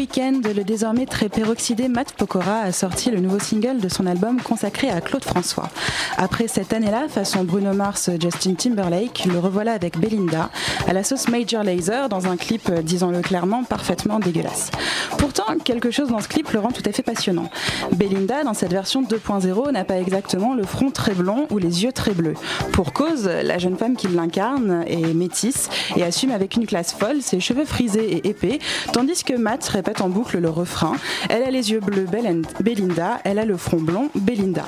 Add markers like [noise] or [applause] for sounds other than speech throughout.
Le désormais très peroxydé Matt Pokora a sorti le nouveau single de son album consacré à Claude François. Après cette année-là, façon Bruno Mars, Justin Timberlake, le revoilà avec Belinda, à la sauce Major Lazer, dans un clip, euh, disons-le clairement, parfaitement dégueulasse. Pourtant, quelque chose dans ce clip le rend tout à fait passionnant. Belinda, dans cette version 2.0, n'a pas exactement le front très blond ou les yeux très bleus. Pour cause, la jeune femme qui l'incarne est métisse et assume avec une classe folle ses cheveux frisés et épais, tandis que Matt en boucle le refrain Elle a les yeux bleus, Belinda, elle a le front blond, Belinda.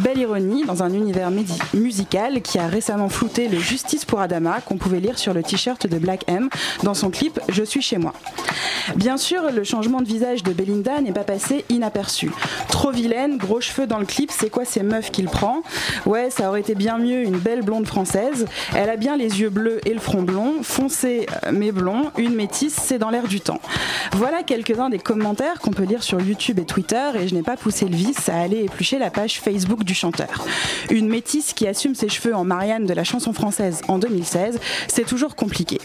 Belle ironie dans un univers musical qui a récemment flouté le Justice pour Adama qu'on pouvait lire sur le t-shirt de Black M dans son clip Je suis chez moi. Bien sûr, le changement de visage de Belinda n'est pas passé inaperçu. Trop vilaine, gros cheveux dans le clip, c'est quoi ces meufs qu'il prend? Ouais, ça aurait été bien mieux une belle blonde française. Elle a bien les yeux bleus et le front blond, foncé euh, mais blond, une métisse, c'est dans l'air du temps. Voilà quelques-uns des commentaires qu'on peut lire sur YouTube et Twitter et je n'ai pas poussé le vice à aller éplucher la page Facebook du chanteur. Une métisse qui assume ses cheveux en Marianne de la chanson française en 2016, c'est toujours compliqué.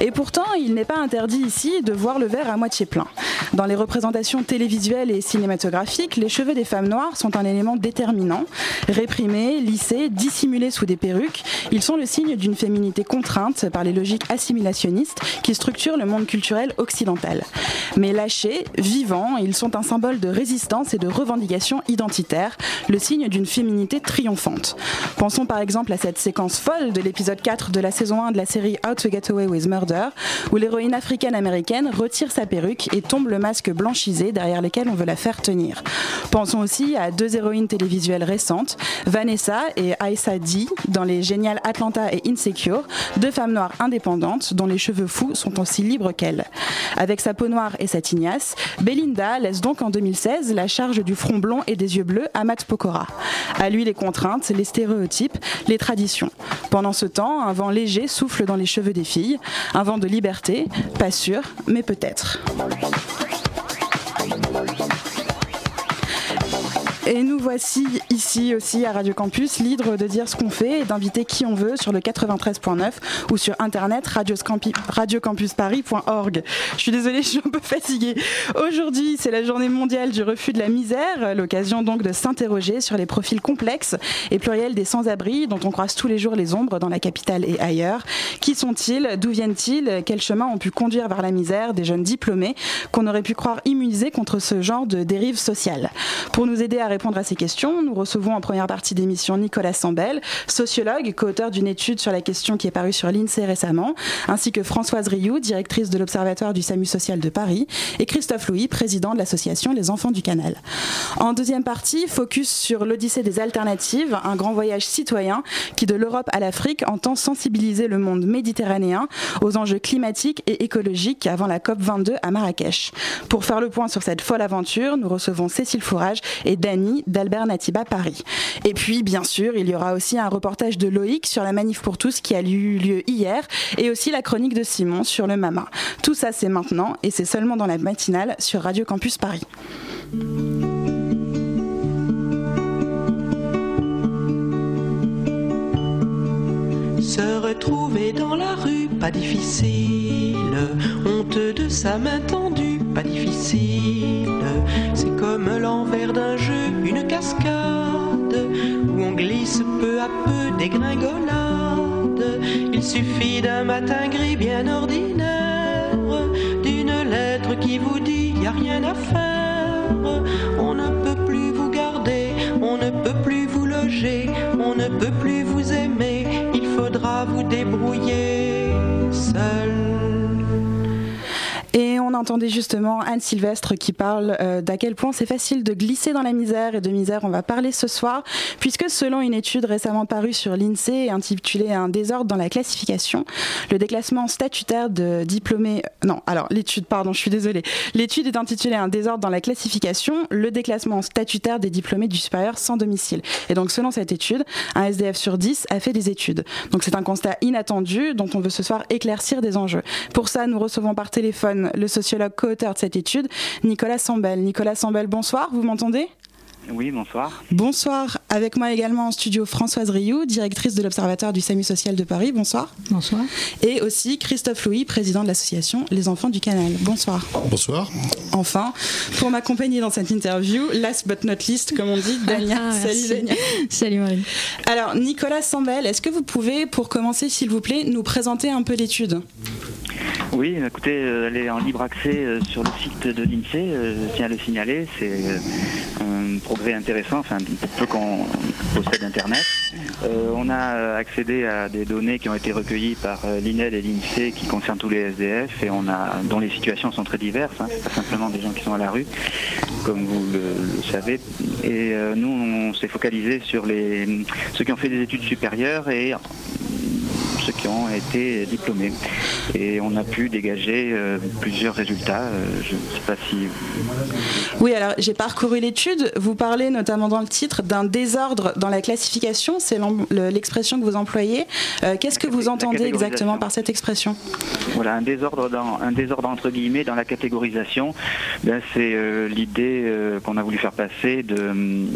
Et pourtant, il n'est pas interdit ici de voir le verre à moitié plein. Dans les représentations télévisuelles et cinématographiques, les cheveux des femmes noires sont un élément déterminant. Réprimés, lissés, dissimulés sous des perruques, ils sont le signe d'une féminité contrainte par les logiques assimilationnistes qui structurent le monde culturel occidental. Mais lâchés, vivants, ils sont un symbole de résistance et de revendication identitaire, le signe d'une féminité triomphante. Pensons par exemple à cette séquence folle de l'épisode 4 de la saison 1 de la série How to Get Away with Murder, où l'héroïne africaine-américaine retire sa perruque et tombe le masque blanchisé derrière lequel on veut la faire tenir. Pensons aussi à deux héroïnes télévisuelles récentes, Vanessa et Aissa D, dans les géniales Atlanta et Insecure, deux femmes noires indépendantes dont les cheveux fous sont aussi libres qu'elles. Avec sa peau noire et sa tignasse, Belinda laisse donc en 2016 la charge du front blond et des yeux bleus à Matt Pokora. À lui les contraintes, les stéréotypes, les traditions. Pendant ce temps, un vent léger souffle dans les cheveux des filles, un vent de liberté, pas sûr, mais peut-être. Et nous voici ici aussi à Radio Campus, libre de dire ce qu'on fait et d'inviter qui on veut sur le 93.9 ou sur internet radiocampusparis.org. Je suis désolée, [laughs] je suis un peu fatiguée. Aujourd'hui, c'est la journée mondiale du refus de la misère, l'occasion donc de s'interroger sur les profils complexes et pluriels des sans-abri dont on croise tous les jours les ombres dans la capitale et ailleurs. Qui sont-ils? D'où viennent-ils? Quels chemins ont pu conduire vers la misère? Des jeunes diplômés qu'on aurait pu croire immunisés contre ce genre de dérive sociale Pour nous aider à à ces questions, nous recevons en première partie d'émission Nicolas Sambel, sociologue, co-auteur d'une étude sur la question qui est parue sur l'INSEE récemment, ainsi que Françoise Rioux, directrice de l'Observatoire du SAMU social de Paris, et Christophe Louis, président de l'association Les Enfants du Canal. En deuxième partie, focus sur l'Odyssée des alternatives, un grand voyage citoyen qui, de l'Europe à l'Afrique, entend sensibiliser le monde méditerranéen aux enjeux climatiques et écologiques avant la COP22 à Marrakech. Pour faire le point sur cette folle aventure, nous recevons Cécile Fourage et D'Albert Natiba Paris. Et puis, bien sûr, il y aura aussi un reportage de Loïc sur la manif pour tous qui a eu lieu hier et aussi la chronique de Simon sur le MAMA. Tout ça, c'est maintenant et c'est seulement dans la matinale sur Radio Campus Paris. Se retrouver dans la rue, pas difficile. Honte de sa main tendue, pas difficile. C'est comme l'envers d'un jeu, une cascade, où on glisse peu à peu dégringolade. Il suffit d'un matin gris bien ordinaire, d'une lettre qui vous dit y a rien à faire. On ne peut plus vous garder, on ne peut plus vous loger, on ne peut plus vous aimer, il faudra vous débrouiller seul. Et on entendait justement Anne Sylvestre qui parle euh, d'à quel point c'est facile de glisser dans la misère et de misère on va parler ce soir, puisque selon une étude récemment parue sur l'INSEE intitulée Un désordre dans la classification, le déclassement statutaire de diplômés... Non, alors l'étude, pardon, je suis désolée. L'étude est intitulée Un désordre dans la classification, le déclassement statutaire des diplômés du supérieur sans domicile. Et donc selon cette étude, un SDF sur 10 a fait des études. Donc c'est un constat inattendu dont on veut ce soir éclaircir des enjeux. Pour ça, nous recevons par téléphone le sociologue co-auteur de cette étude, Nicolas Sambel. Nicolas Sambel, bonsoir, vous m'entendez? Oui, bonsoir. Bonsoir. Avec moi également en studio Françoise Rioux, directrice de l'Observatoire du SAMU social de Paris. Bonsoir. Bonsoir. Et aussi Christophe Louis, président de l'association Les Enfants du Canal. Bonsoir. Bonsoir. Enfin, pour m'accompagner dans cette interview, last but not least, comme on dit, Dania. Ah, Salut Dania. Salut Marie. Alors, Nicolas Sambel, est-ce que vous pouvez, pour commencer, s'il vous plaît, nous présenter un peu l'étude? Oui, écoutez, euh, elle est en libre accès euh, sur le site de l'INSEE, euh, je tiens à le signaler, c'est un progrès intéressant, enfin peu qu'on possède Internet. on a accédé à des données qui ont été recueillies par l'INED et l'INSEE qui concernent tous les SDF et dont les situations sont très diverses, hein, c'est pas simplement des gens qui sont à la rue, comme vous le, savez. Et nous, on s'est focalisé sur ceux qui ont fait des études supérieures et ceux qui ont été diplômés. Et on a pu dégager euh, plusieurs résultats. Euh, je ne sais pas si. Oui, alors j'ai parcouru l'étude. Vous parlez notamment dans le titre d'un désordre dans la classification. C'est l'expression que vous employez. Euh, qu'est-ce que vous entendez exactement par cette expression? Voilà, un désordre, dans, un désordre entre guillemets dans la catégorisation. Ben, c'est l'idée qu'on a voulu faire passer d'une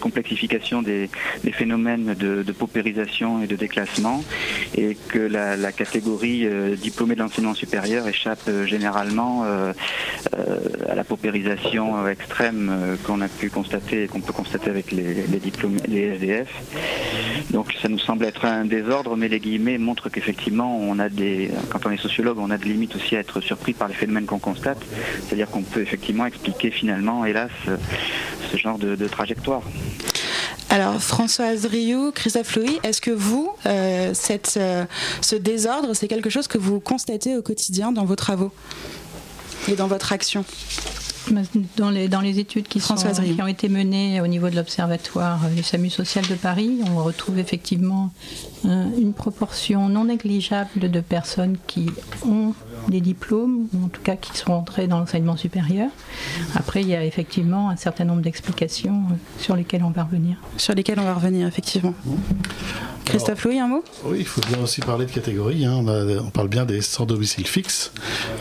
complexification des, phénomènes de, de paupérisation et de déclassement et que la, catégorie euh, diplômée de l'enseignement supérieur échappe euh, généralement euh, à la paupérisation extrême qu'on a pu constater et qu'on peut constater avec les, les SDF. Donc ça nous semble être un désordre, mais les guillemets montrent qu'effectivement, quand on est sociologue, on a des limites aussi à être surpris par les phénomènes qu'on constate. C'est-à-dire qu'on peut effectivement expliquer finalement, hélas, ce genre de trajectoire. Alors Françoise Rioux, Christophe Louis, est-ce que vous, euh, euh, ce désordre, c'est quelque chose que vous constatez au quotidien dans vos travaux et dans votre action? Dans les, dans les études qui, sont, qui ont été menées au niveau de l'Observatoire du SAMU social de Paris, on retrouve effectivement euh, une proportion non négligeable de personnes qui ont des diplômes, ou en tout cas qui sont entrés dans l'enseignement supérieur. Après, il y a effectivement un certain nombre d'explications euh, sur lesquelles on va revenir. Sur lesquelles on va revenir, effectivement. Christophe Louis, un mot? Oui, il faut bien aussi parler de catégories. Hein. On, parle bien des sans domicile fixe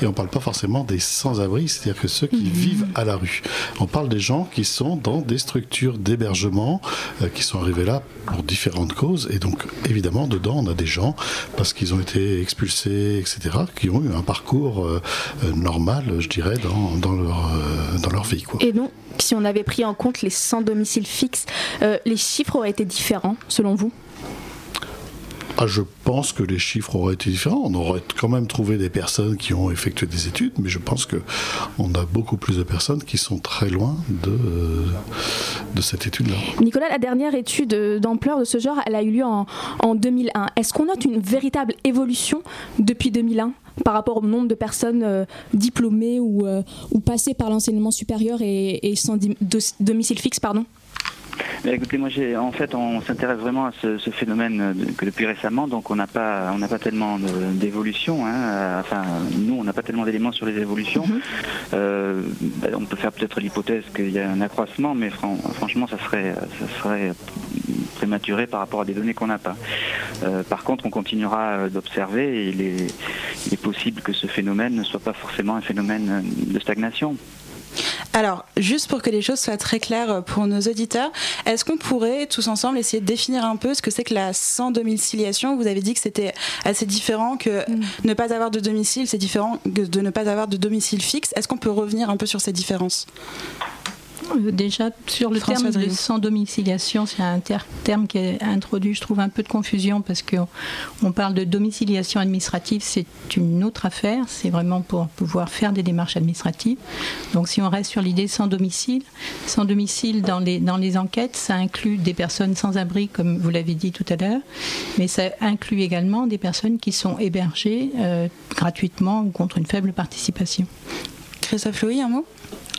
et on ne parle pas forcément des sans-abri, c'est-à-dire que ceux qui mhm. vivent à la rue. On parle des gens qui sont dans des structures d'hébergement, euh, qui sont arrivés là pour différentes causes. Et donc, évidemment, dedans, on a des gens, parce qu'ils ont été expulsés, etc., qui ont eu un parcours euh, euh, normal, je dirais, dans, dans leur, dans leur vie. Quoi. Et donc, si on avait pris en compte les sans domicile fixe, les chiffres auraient été différents, selon vous? Ah, je pense que les chiffres auraient été différents. On aurait quand même trouvé des personnes qui ont effectué des études, mais je pense qu'on a beaucoup plus de personnes qui sont très loin de, de cette étude-là. Nicolas, la dernière étude d'ampleur de ce genre, elle a eu lieu en, en 2001. Est-ce qu'on note une véritable évolution depuis 2001 par rapport au nombre de personnes euh, diplômées ou, euh, ou passées par l'enseignement supérieur et, et sans domicile fixe pardon? Écoutez, moi, en fait, on s'intéresse vraiment à ce, phénomène euh, que depuis récemment, donc on n'a pas, on n'a pas tellement d'évolution. Hein, euh, enfin, nous, on n'a pas tellement d'éléments sur les évolutions. Mhm. Euh, ben, on peut faire peut-être l'hypothèse qu'il y a un accroissement, mais franchement, ça serait, ça serait prématuré par rapport à des données qu'on n'a pas. par contre, on continuera d'observer et il est possible que ce phénomène ne soit pas forcément un phénomène de stagnation. Alors, juste pour que les choses soient très claires pour nos auditeurs, est-ce qu'on pourrait tous ensemble essayer de définir un peu ce que c'est que la sans domiciliation Vous avez dit que c'était assez différent que mm. ne pas avoir de domicile, c'est différent que de ne pas avoir de domicile fixe. Est-ce qu'on peut revenir un peu sur ces différences? euh, déjà, sur le terme de sans domiciliation, c'est un terme qui est introduit, je trouve un peu de confusion parce qu'on on parle de domiciliation administrative, c'est une autre affaire, c'est vraiment pour pouvoir faire des démarches administratives. Donc si on reste sur l'idée sans domicile, sans domicile dans les, dans les enquêtes, ça inclut des personnes sans abri, comme vous l'avez dit tout à l'heure, mais ça inclut également des personnes qui sont hébergées euh, gratuitement ou contre une faible participation. Christophe Louis, un mot?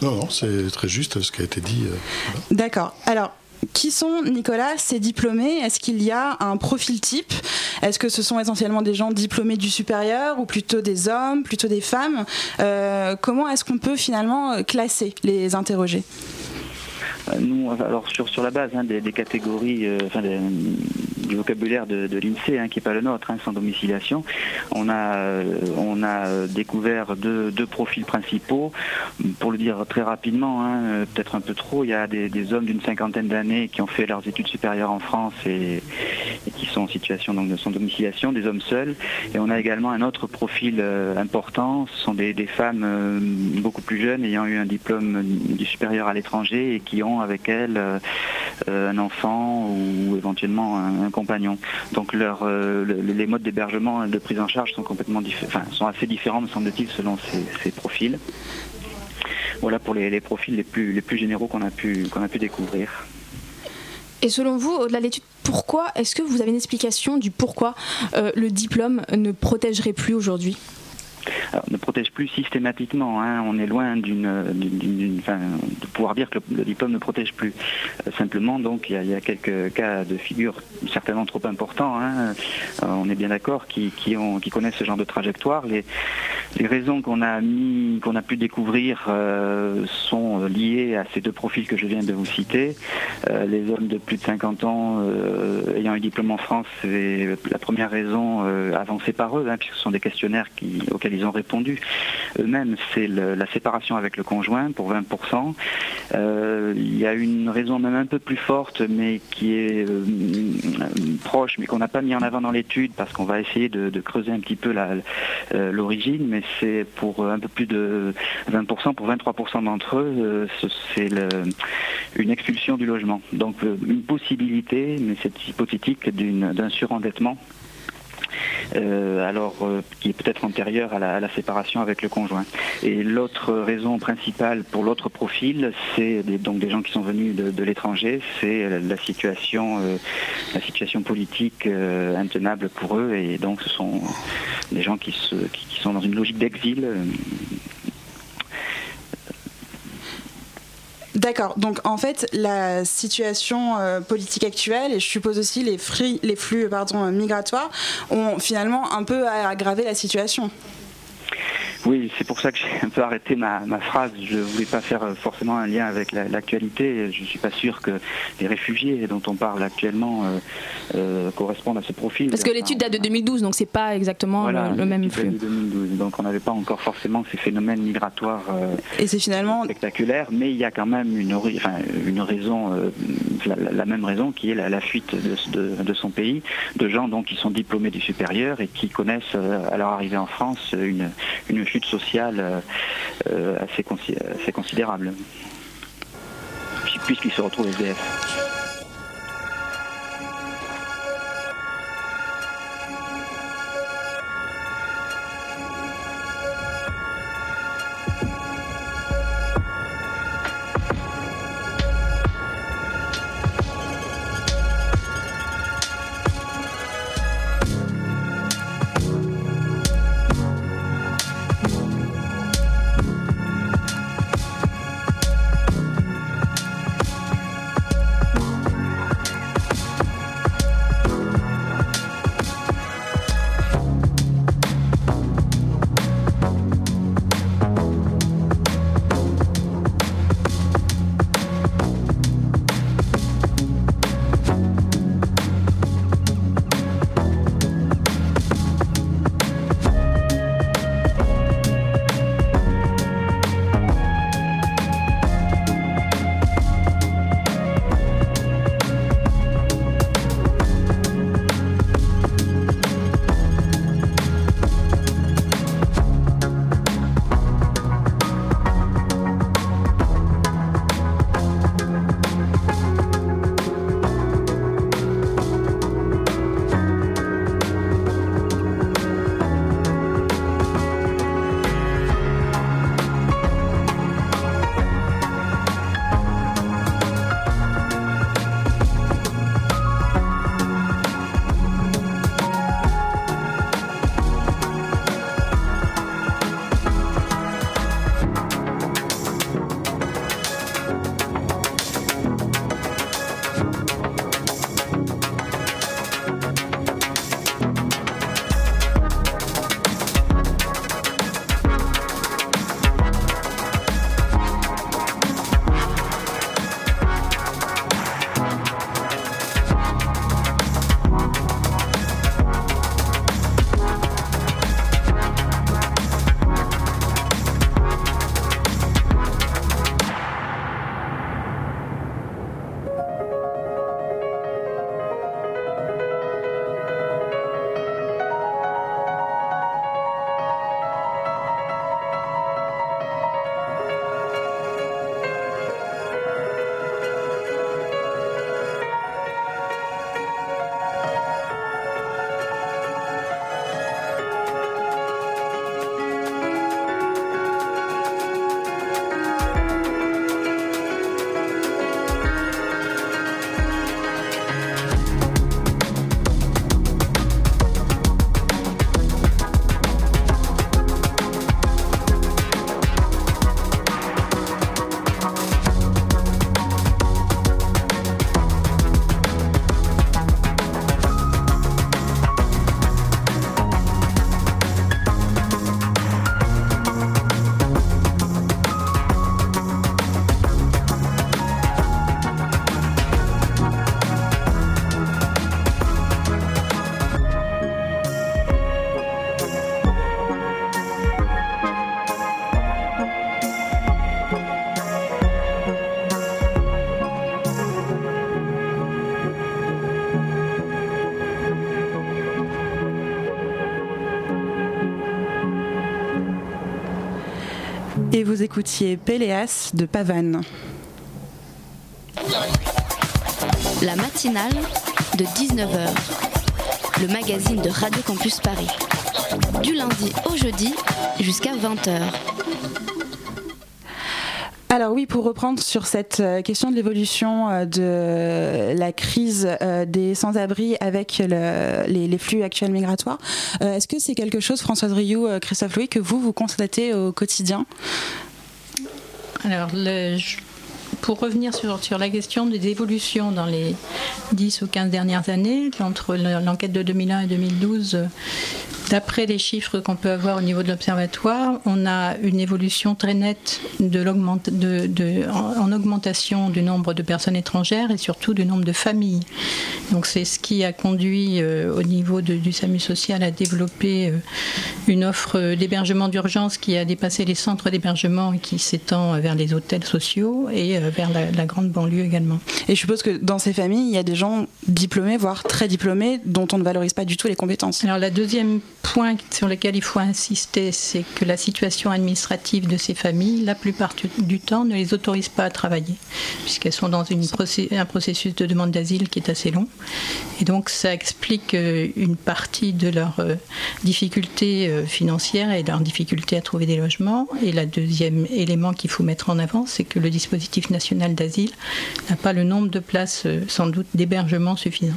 Non, non, c'est très juste ce qui a été dit. Euh, D'accord. Alors, qui sont, Nicolas, ces diplômés? Est-ce qu'il y a un profil type? Est-ce que ce sont essentiellement des gens diplômés du supérieur ou plutôt des hommes, plutôt des femmes? Euh, Comment est-ce qu'on peut finalement classer les interrogés? Nous, alors sur, sur la base hein, des, catégories, enfin des, du vocabulaire de, l'INSEE, hein, qui n'est pas le nôtre, hein, sans domiciliation. On a, euh, on a découvert deux, profils principaux. Pour le dire très rapidement, euh, peut-être un peu trop, il y a des, hommes d'une cinquantaine d'années qui ont fait leurs études supérieures en France et, qui sont en situation donc, de sans domiciliation, des hommes seuls. Et on a également un autre profil euh, important, ce sont des, femmes beaucoup plus jeunes ayant eu un diplôme du supérieur à l'étranger et qui ont avec elles un enfant ou éventuellement un, donc euh, les modes d'hébergement et de prise en charge sont complètement sont assez différents, me semble-t-il, selon ces, profils. Voilà pour les, profils les plus, les plus généraux qu'on a, pu, a pu découvrir. Et selon vous, au-delà de l'étude, pourquoi est-ce que vous avez une explication du pourquoi euh, le diplôme ne protégerait plus aujourd'hui? Ne protège plus systématiquement. Hein. On est loin d'une, de pouvoir dire que le, diplôme ne protège plus. Euh, simplement, donc, il y, a, quelques cas de figure certainement trop importants. Hein. Euh, on est bien d'accord qui, connaissent ce genre de trajectoire. Les, raisons qu'on a mis, qu'on a pu découvrir, euh, sont liées à ces deux profils que je viens de vous citer. les hommes de plus de 50 ans ayant un diplôme en France, c'est la première raison avancée par eux, hein, puisque ce sont des questionnaires auxquels ils ont répondu eux-mêmes, c'est la séparation avec le conjoint pour 20%. Euh, il y a une raison même un peu plus forte, mais qui est euh, proche, mais qu'on n'a pas mis en avant dans l'étude parce qu'on va essayer de, creuser un petit peu euh, l'origine, mais c'est pour un peu plus de 20%, pour 23% d'entre eux, c'est une expulsion du logement. Donc une possibilité, mais c'est hypothétique, d'un surendettement euh, alors euh, qui est peut-être antérieure à la, séparation avec le conjoint. Et l'autre raison principale pour l'autre profil, c'est donc des gens qui sont venus de, l'étranger, c'est la situation, euh, la situation politique intenable pour eux, et donc ce sont des gens qui sont dans une logique d'exil D'accord. Donc en fait, la situation euh, politique actuelle et je suppose aussi les, les flux pardon, migratoires ont finalement un peu aggravé la situation. Oui, c'est pour ça que j'ai un peu arrêté ma, phrase. Je ne voulais pas faire euh, forcément un lien avec l'actualité. je ne suis pas sûr que les réfugiés dont on parle actuellement euh, euh, correspondent à ce profil. Parce que l'étude date de 2012, donc c'est pas exactement le, même flux. De 2012, donc on n'avait pas encore forcément ces phénomènes migratoires Et c'est finalement spectaculaires, mais il y a quand même une, une raison, la, même raison qui est la, fuite de, son pays, de gens donc qui sont diplômés du supérieur et qui connaissent à leur arrivée en France une, une chute sociale euh, euh, assez, considérable, puisqu'ils se retrouvent SDF. Vous écoutiez Péléas de Pavane. La matinale de 19h, le magazine de Radio Campus Paris. Du lundi au jeudi jusqu'à 20h. Alors oui, pour reprendre sur cette euh, question de l'évolution euh, de la crise euh, des sans-abri avec les, flux actuels migratoires, est-ce que c'est quelque chose, Françoise Rioux, Christophe Louis, que vous, vous constatez au quotidien? Alors, pour revenir sur, sur, la question des évolutions dans les 10 ou 15 dernières années, entre l'enquête de 2001 et 2012, D'après les chiffres qu'on peut avoir au niveau de l'observatoire, on a une évolution très nette de de, en, augmentation du nombre de personnes étrangères et surtout du nombre de familles. Donc c'est ce qui a conduit euh, au niveau du SAMU social à développer euh, une offre d'hébergement d'urgence qui a dépassé les centres d'hébergement et qui s'étend vers les hôtels sociaux et euh, vers la, la, grande banlieue également. Et je suppose que dans ces familles, il y a des gens diplômés, voire très diplômés, dont on ne valorise pas du tout les compétences. Alors la deuxième point sur lequel il faut insister, c'est que la situation administrative de ces familles, la plupart du temps, ne les autorise pas à travailler, puisqu'elles sont dans un processus de demande d'asile qui est assez long. Et donc ça explique euh, une partie de leurs euh, difficultés euh, financières et leurs difficultés à trouver des logements. Et le deuxième élément qu'il faut mettre en avant, c'est que le dispositif national d'asile n'a pas le nombre de places, sans doute, d'hébergement suffisant.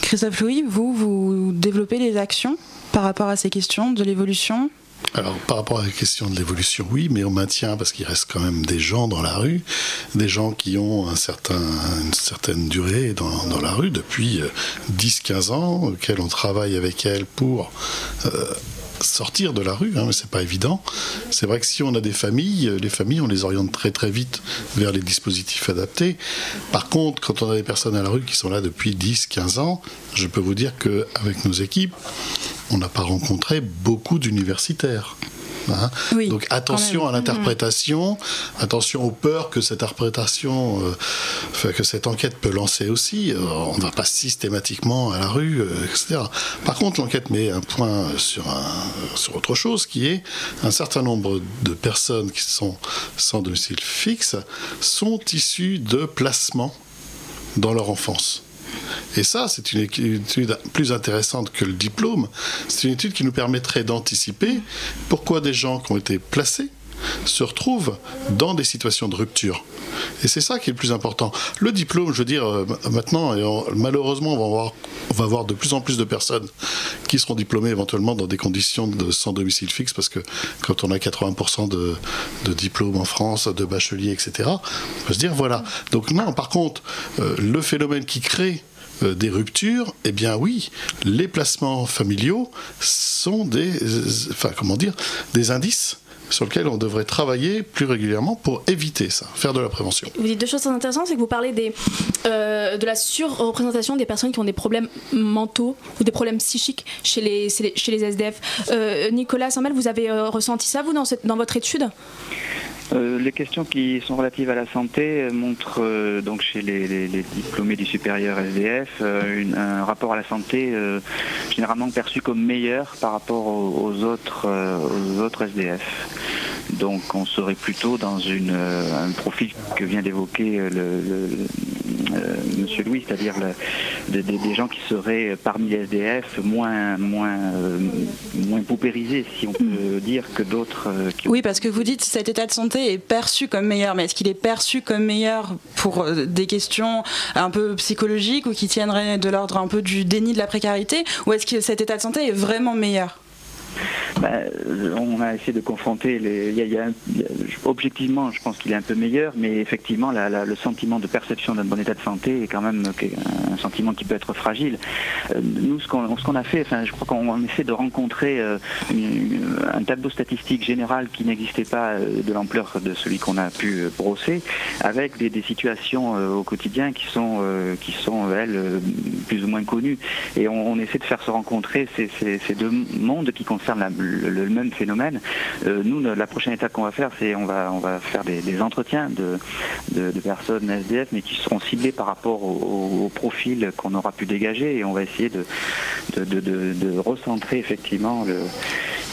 Christophe Louis, vous, vous développez les actions? Par rapport à ces questions de l'évolution alors, par rapport à la question de l'évolution, oui, mais on maintient, parce qu'il reste quand même des gens dans la rue, des gens qui ont une certaine durée dans, dans la rue depuis 10-15 euh, ans, auxquels on travaille avec elles pour euh, sortir de la rue, hein, mais c'est pas évident. C'est vrai que si on a des familles, euh, les familles, on les oriente très très vite vers les dispositifs adaptés. Par contre, quand on a des personnes à la rue qui sont là depuis 10, 15 ans, je peux vous dire qu'avec nos équipes, on n'a pas rencontré beaucoup d'universitaires. Hein. Donc attention à l'interprétation, attention aux peurs que cette interprétation, euh, que cette enquête peut lancer aussi. Euh, on ne va pas systématiquement à la rue, euh, etc. Par contre, l'enquête met un point sur, sur autre chose, qui est un certain nombre de personnes qui sont sans domicile fixe sont issues de placements dans leur enfance. Et ça, c'est une étude plus intéressante que le diplôme. C'est une étude qui nous permettrait d'anticiper pourquoi des gens qui ont été placés se retrouvent dans des situations de rupture. Et c'est ça qui est le plus important. Le diplôme, je veux dire, euh, maintenant, malheureusement, on va, avoir, de plus en plus de personnes qui seront diplômées éventuellement dans des conditions sans domicile fixe, parce que quand on a 80% de, diplômes en France, de bacheliers, etc., on peut se dire, voilà. Donc non, par contre, euh, le phénomène qui crée euh, des ruptures, eh bien oui, les placements familiaux sont des, enfin des indices sur lesquels on devrait travailler plus régulièrement pour éviter ça, faire de la prévention. Vous dites deux choses très intéressantes, c'est que vous parlez euh, de la surreprésentation des personnes qui ont des problèmes mentaux ou des problèmes psychiques chez les, chez les SDF. Euh, Nicolas Samuel, vous avez ressenti ça, vous, dans, cette, dans votre étude? Euh, les questions qui sont relatives à la santé euh, montrent euh, donc chez les, diplômés du supérieur SDF un rapport à la santé généralement perçu comme meilleur par rapport aux, autres, SDF. Donc on serait plutôt dans un profil que vient d'évoquer le, Monsieur Louis, c'est-à-dire des gens qui seraient parmi les SDF moins, moins, moins paupérisés, si on peut mm. dire, que d'autres. Oui, parce que vous dites cet état de santé est perçu comme meilleur, mais est-ce qu'il est perçu comme meilleur pour euh, des questions un peu psychologiques ou qui tiendraient de l'ordre un peu du déni de la précarité, ou est-ce que cet état de santé est vraiment meilleur? Bah, on a essayé de confronter objectivement, je pense qu'il est un peu meilleur, mais effectivement, le sentiment de perception d'un bon état de santé est quand même un sentiment qui peut être fragile. Euh, nous, ce qu'on a fait, je crois qu'on essaie de rencontrer euh, un tableau statistique général qui n'existait pas euh, de l'ampleur de celui qu'on a pu brosser, avec des, situations au quotidien qui sont, elles, plus ou moins connues. Et on, essaie de faire se rencontrer ces, ces deux mondes qui concernent la, le, même phénomène. Euh, nous, la prochaine étape qu'on va faire, c'est on va, on va faire des, entretiens de, de, personnes SDF, mais qui seront ciblés par rapport au, profil qu'on aura pu dégager et on va essayer de, de, recentrer effectivement le,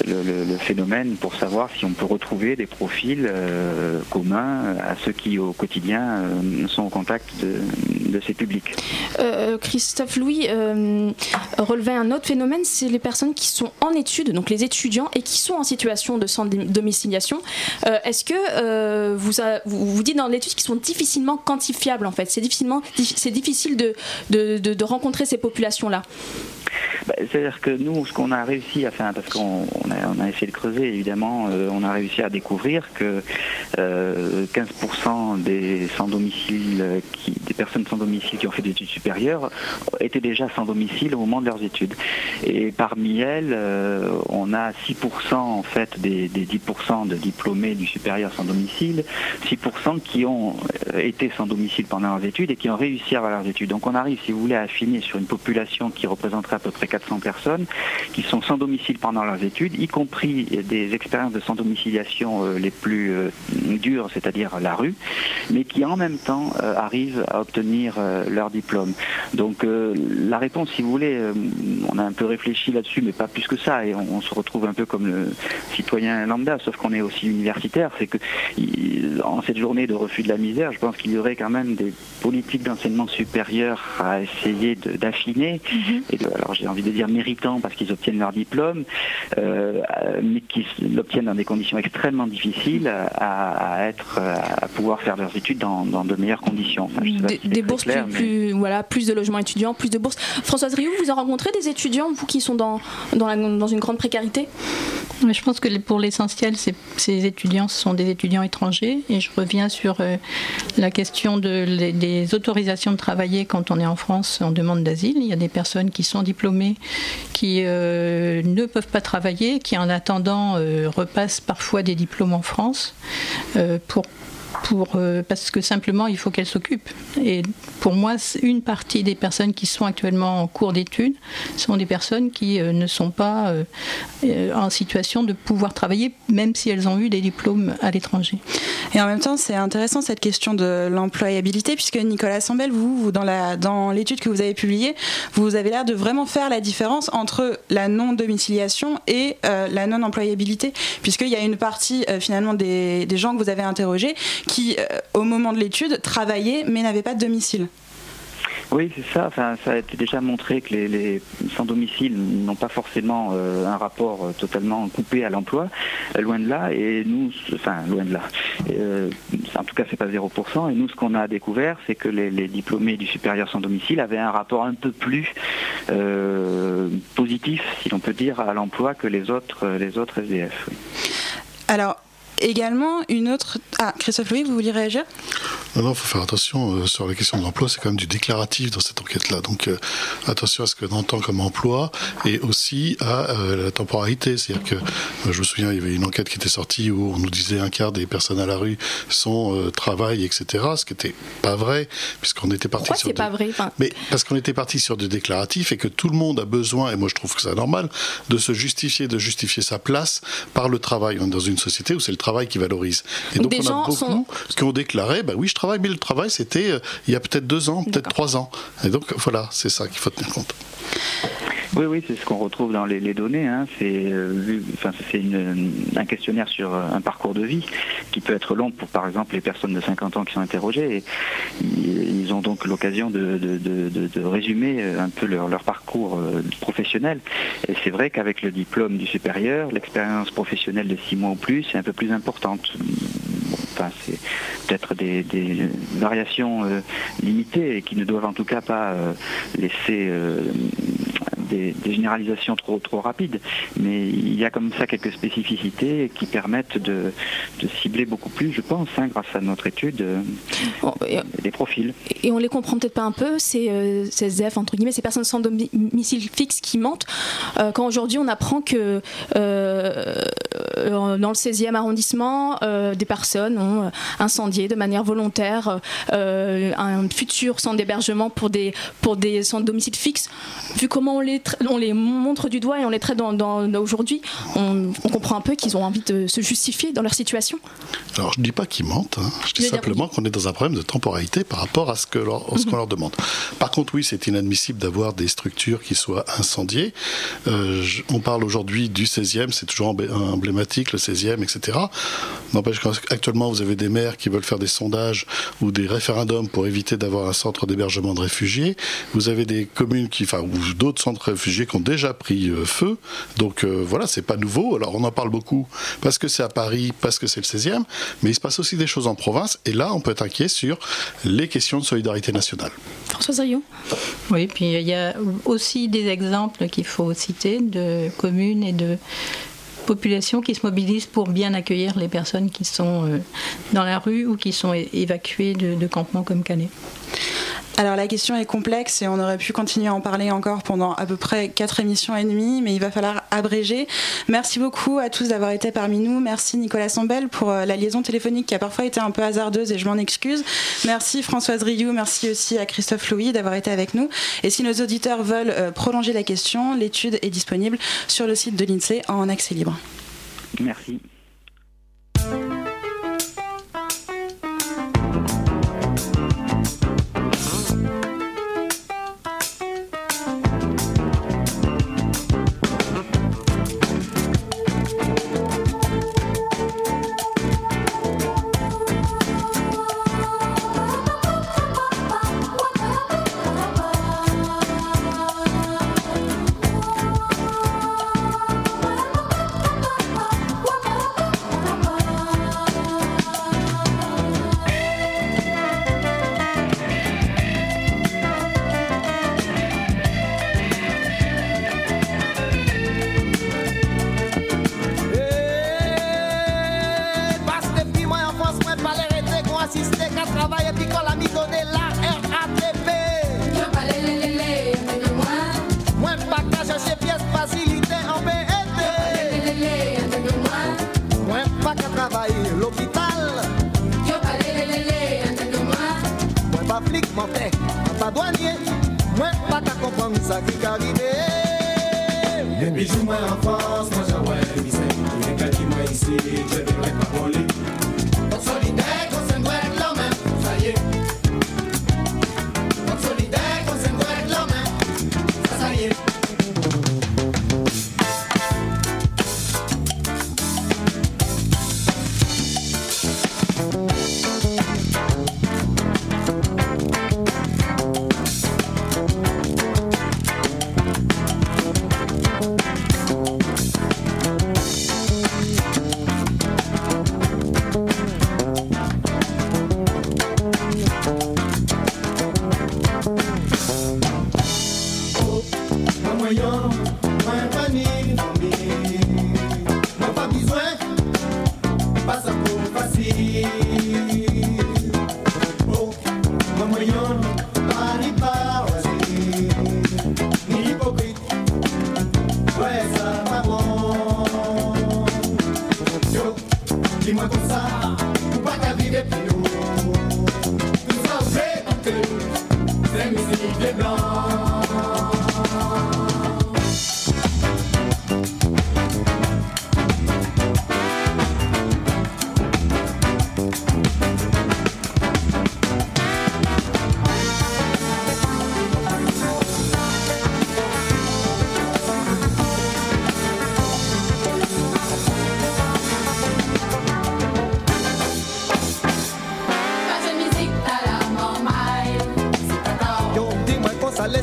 le, phénomène pour savoir si on peut retrouver des profils communs à ceux qui au quotidien sont au contact de, ces publics. Christophe Louis relevait un autre phénomène, c'est les personnes qui sont en études, donc les étudiants, et qui sont en situation de sans domiciliation. Est-ce que vous, vous, dites dans l'étude qu'ils sont difficilement quantifiables en fait C'est difficilement, c'est difficile de, de, de rencontrer ces populations-là bah, c'est-à-dire que nous, ce qu'on a réussi à faire, parce qu'on a, on a, essayé de creuser, évidemment, euh, on a réussi à découvrir que 15% euh, des sans domicile, qui, des personnes sans domicile qui ont fait des études supérieures étaient déjà sans domicile au moment de leurs études. Et parmi elles, euh, on a 6% en fait des, des 10% de diplômés du supérieur sans domicile, 6% qui ont été sans domicile pendant leurs études et qui ont réussi à avoir leurs études. Donc on arrive, si vous voulez, à affiner sur une population qui représenterait à peu près 400 personnes qui sont sans domicile pendant leurs études, y compris des expériences de sans domiciliation euh, les plus euh, dures, c'est-à-dire la rue, mais qui en même temps euh, arrivent à obtenir leur diplôme. Donc la réponse, si vous voulez, on a un peu réfléchi là-dessus, mais pas plus que ça, et on, se retrouve un peu comme le citoyen lambda, sauf qu'on est aussi universitaire, c'est que en cette journée de refus de la misère, je pense qu'il y aurait quand même des politiques d'enseignement supérieur à essayer d'affiner. Et alors j'ai envie de dire méritants parce qu'ils obtiennent leur diplôme, euh, mais qui l'obtiennent dans des conditions extrêmement difficiles à, être, à pouvoir faire leurs études dans, de meilleures conditions. des, bourses plus, voilà, plus de logements étudiants, plus de bourses. Françoise Rioux, vous avez rencontré des étudiants, vous qui sont dans, dans, dans une grande précarité? Je pense que pour l'essentiel, ces étudiants sont des étudiants étrangers. Et je reviens sur euh, la question de, des autorisations de travailler quand on est en France en demande d'asile. Il y a des personnes qui sont diplômés qui euh, ne peuvent pas travailler, qui en attendant euh, repassent parfois des diplômes en France euh, pour euh, parce que simplement il faut qu'elle s'occupe. Et pour moi, une partie des personnes qui sont actuellement en cours d'études sont des personnes qui euh, ne sont pas euh, en situation de pouvoir travailler, même si elles ont eu des diplômes à l'étranger. Et en même temps, c'est intéressant cette question de l'employabilité, puisque Nicolas Sambel, vous, dans l'étude que vous avez publiée, vous avez l'air de vraiment faire la différence entre la non-domiciliation et la non-employabilité, puisqu'il y a une partie finalement des gens que vous avez interrogés qui, euh, au moment de l'étude, travaillaient mais n'avaient pas de domicile. Oui, c'est ça. Enfin, ça a été déjà montré que les, sans domicile n'ont pas forcément euh, un rapport euh, totalement coupé à l'emploi, loin de là. Et nous, enfin, loin de là. en tout cas, c'est pas 0%. Et nous, ce qu'on a découvert, c'est que les, diplômés du supérieur sans domicile avaient un rapport un peu plus positif, si l'on peut dire, à l'emploi que les autres, les autres SDF. Alors, également une autre. Ah, Christophe Louis, vous vouliez réagir? Non, non, il faut faire attention euh, sur la question de l'emploi, c'est quand même du déclaratif dans cette enquête-là. Donc euh, attention à ce que l'on entend comme emploi et aussi à euh, la temporalité. C'est-à-dire que je me souviens, il y avait une enquête qui était sortie où on nous disait un quart des personnes à la rue sont travail, etc. Ce qui n'était pas vrai, puisqu'on était parti sur. c'est pas vrai Mais parce qu'on était parti sur du déclaratif et que tout le monde a besoin, et moi je trouve que c'est normal, de se justifier, de justifier sa place par le travail. On est dans une société où c'est le travail travail qui valorise. Et donc, on a beaucoup qui ont déclaré, bah oui, je travaille, mais le travail, c'était euh, il y a peut-être deux ans, peut-être trois ans. Et donc, voilà, c'est ça qu'il faut tenir compte. Oui, oui, c'est ce qu'on retrouve dans les, données. Hein. C'est euh, un questionnaire sur euh, un parcours de vie qui peut être long pour, par exemple, les personnes de 50 ans qui sont interrogées. Ils ont donc l'occasion de, résumer un peu leur, parcours professionnel. Et c'est vrai qu'avec le diplôme du supérieur, l'expérience professionnelle de six mois ou plus est un peu plus importante. Enfin, c'est peut-être des, variations euh, limitées et qui ne doivent en tout cas pas euh, laisser euh, des, généralisations trop, trop rapides, mais il y a comme ça quelques spécificités qui permettent de, cibler beaucoup plus, je pense, hein, grâce à notre étude, des profils. Et on les comprend peut-être pas un peu, ces, ces SDF, entre guillemets, ces personnes sans domicile fixe qui mentent, quand aujourd'hui on apprend que dans le 16e arrondissement, des personnes ont incendié de manière volontaire un futur centre d'hébergement pour des, pour des centres domiciles fixes. Vu comment on les, on les montre du doigt et on les traite dans, aujourd'hui, on, comprend un peu qu'ils ont envie de se justifier dans leur situation. Alors je ne dis pas qu'ils mentent, hein. je dis simplement qu'on est dans un problème de temporalité par rapport à ce qu'on leur, leur demande. Par contre, oui, c'est inadmissible d'avoir des structures qui soient incendiées. Euh, on parle aujourd'hui du 16e, c'est toujours emblématique, le 16e, etc. N'empêche qu'actuellement, vous avez des maires qui veulent faire des sondages ou des référendums pour éviter d'avoir un centre d'hébergement de réfugiés. Vous avez des communes qui, enfin, ou d'autres centres réfugiés qui ont déjà pris euh, feu. Donc euh, voilà, c'est pas nouveau. Alors on en parle beaucoup parce que c'est à Paris, parce que c'est le 16e, mais il se passe aussi des choses en province. Et là, on peut être inquiet sur les questions de solidarité nationale. Françoise Rio Oui, puis il y a aussi des exemples qu'il faut citer de communes et de populations qui se mobilisent pour bien accueillir les personnes qui sont euh, dans la rue ou qui sont évacuées de, de campements comme Calais. Alors la question est complexe et on aurait pu continuer à en parler encore pendant à peu près quatre émissions et demie, mais il va falloir abréger. Merci beaucoup à tous d'avoir été parmi nous. Merci Nicolas Sambel pour euh, la liaison téléphonique qui a parfois été un peu hasardeuse et je m'en excuse. Merci Françoise Rioux, merci aussi à Christophe Louis d'avoir été avec nous. Et si nos auditeurs veulent euh, prolonger la question, l'étude est disponible sur le site de l'INSEE en accès libre. Merci. flik mante An pa douanye, mwen pa ka kompran sa ki karive Depi jou mwen an Frans,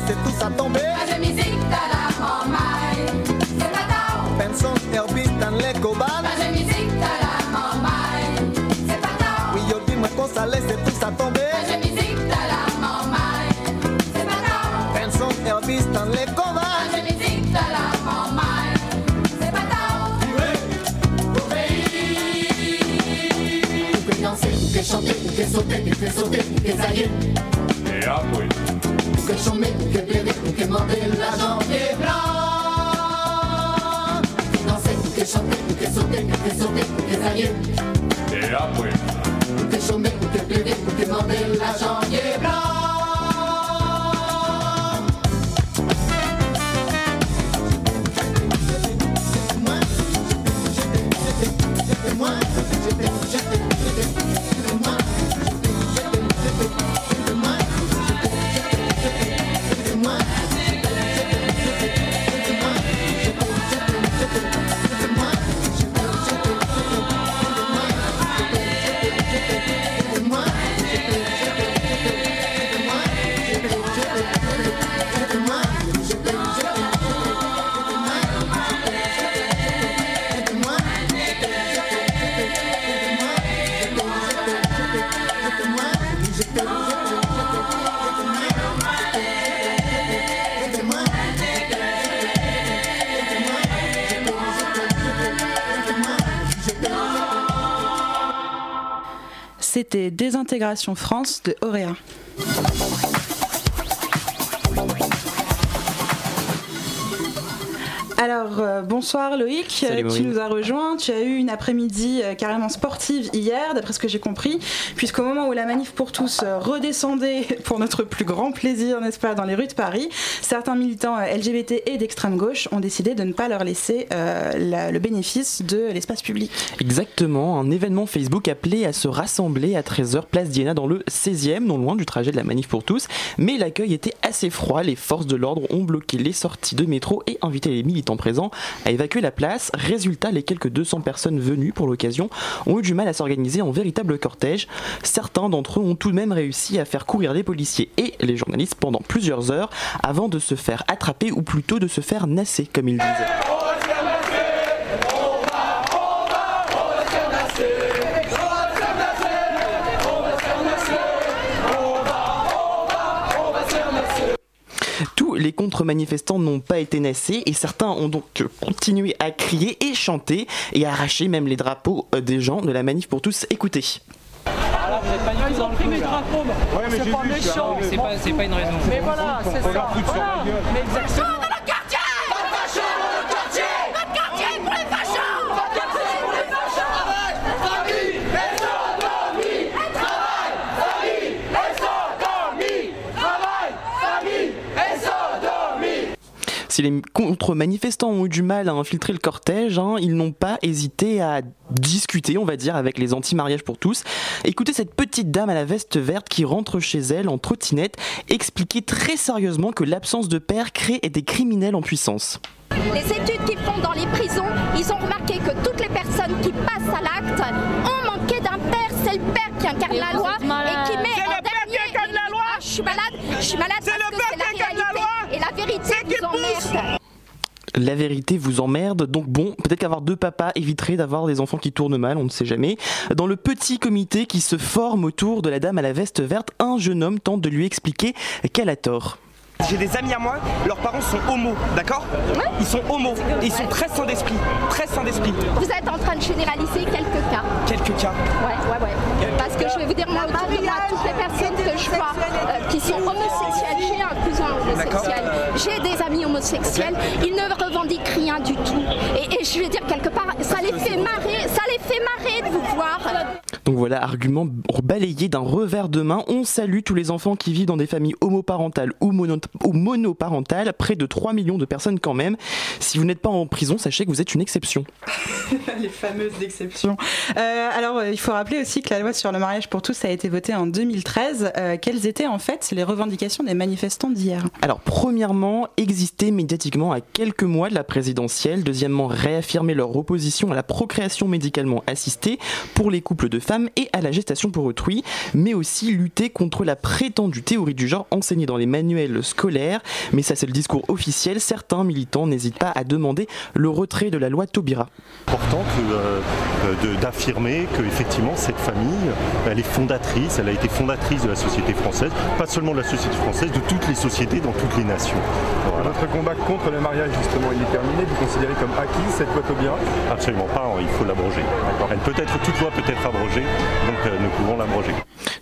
laisser tout ça tomber. La chemisée de la grand-mère, c'est pas Benson, Herbie, Stanley, Cobal. La chemisée de la c'est pas tard. Oui, yo, dis-moi qu'on ça tout ça tomber. La la c'est pas Stanley, Cobal. La la c'est pas chanter, que sauter, que sauter, que. Et. que sommet, que périr, que morder la jambe blanc. Danser, que chanter, que sauter, que sauter, que ça. Et après. Que sommet, pues. que périr, que morder la jambe C'était Désintégration France de Auréa. Alors, euh, bonsoir Loïc, Salut, tu nous as rejoint. Tu as eu une après-midi euh, carrément sportive hier, d'après ce que j'ai compris, puisqu'au moment où la manif pour tous euh, redescendait [laughs] pour notre plus grand plaisir, n'est-ce pas, dans les rues de Paris, certains militants euh, LGBT et d'extrême gauche ont décidé de ne pas leur laisser euh, la- le bénéfice de l'espace public. Exactement, un événement Facebook appelé à se rassembler à 13h place Diana dans le 16e, non loin du trajet de la manif pour tous. Mais l'accueil était assez froid, les forces de l'ordre ont bloqué les sorties de métro et invité les militants présents à évacuer la place. Résultat, les quelques 200 personnes venues pour l'occasion ont eu du mal à s'organiser en véritable cortège. Certains d'entre eux ont tout de même réussi à faire courir les policiers et les journalistes pendant plusieurs heures avant de se faire attraper ou plutôt de se faire nasser, comme ils disaient. Tous les contre-manifestants n'ont pas été nassés et certains ont donc continué à crier et chanter et à arracher même les drapeaux euh, des gens de la manif pour tous. Écoutez. Ils ont pris mes drapeaux. c'est pas méchant. C'est pas, une raison. Mais voilà, c'est ça. Voilà. Mais exactement. Si les contre-manifestants ont eu du mal à infiltrer le cortège, hein, ils n'ont pas hésité à discuter, on va dire, avec les anti-mariages pour tous. Écoutez cette petite dame à la veste verte qui rentre chez elle en trottinette expliquer très sérieusement que l'absence de père crée des criminels en puissance. Les études qu'ils font dans les prisons, ils ont remarqué que toutes les personnes qui passent à l'acte ont manqué d'un père. C'est le père qui incarne la loi et qui met en dernier. Ah, je suis malade, je suis malade parce que c'est la réalité et la vérité vous emmerde. La vérité vous emmerde, donc bon, peut-être qu'avoir deux papas éviterait d'avoir des enfants qui tournent mal, on ne sait jamais. Dans le petit comité qui se forme autour de la dame à la veste verte, un jeune homme tente de lui expliquer qu'elle a tort. J'ai des amis à moi, leurs parents sont homo, d'accord Ils sont homo et ils sont très sains d'esprit, très sains d'esprit. Vous êtes en train de généraliser quelques cas. Quelques cas. Ouais, ouais, ouais. Parce que je vais vous dire, moi, autour de moi, toutes les personnes que je vois euh, qui sont homosexuelles, j'ai un cousin homosexuel, j'ai des amis homosexuels, ils ne revendiquent rien du tout. Et, et je vais dire, quelque part, ça les fait marrer, ça les fait marrer de vous voir. Donc voilà, argument balayé d'un revers de main. On salue tous les enfants qui vivent dans des familles homoparentales ou, mono- ou monoparentales, près de 3 millions de personnes quand même. Si vous n'êtes pas en prison, sachez que vous êtes une exception. [laughs] les fameuses exceptions. Euh, alors, euh, il faut rappeler aussi que la loi sur le mariage pour tous a été votée en 2013. Euh, quelles étaient en fait les revendications des manifestants d'hier? Alors, premièrement, exister médiatiquement à quelques mois de la présidentielle. Deuxièmement, réaffirmer leur opposition à la procréation médicalement assistée pour les couples de femmes et à la gestation pour autrui, mais aussi lutter contre la prétendue théorie du genre enseignée dans les manuels scolaires. Mais ça, c'est le discours officiel. Certains militants n'hésitent pas à demander le retrait de la loi Taubira. important euh, d'affirmer que effectivement cette famille, elle est fondatrice, elle a été fondatrice de la société française, pas seulement de la société française, de toutes les sociétés dans toutes les nations. Voilà. Votre combat contre le mariage, justement, il est terminé. Vous considérez comme acquis cette loi Taubira Absolument pas, il faut l'abroger. Elle peut être, toute loi peut être abrogée, donc euh, nous pouvons l'abroger.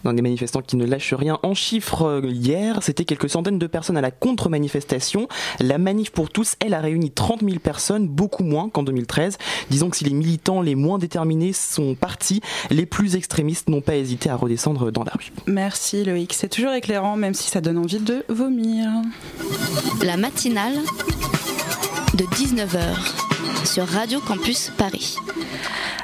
Dans des manifestants qui ne lâchent rien. En chiffres, hier, c'était quelques centaines de personnes à la contre-manifestation. La manif pour tous, elle a réuni 30 000 personnes, beaucoup moins qu'en 2013. Disons que si les militants les moins déterminés sont partis, les plus extrémistes n'ont pas hésité à redescendre dans la rue. Merci Loïc, c'est toujours éclairant même si ça donne envie de vomir. La matinale de 19h sur Radio Campus Paris.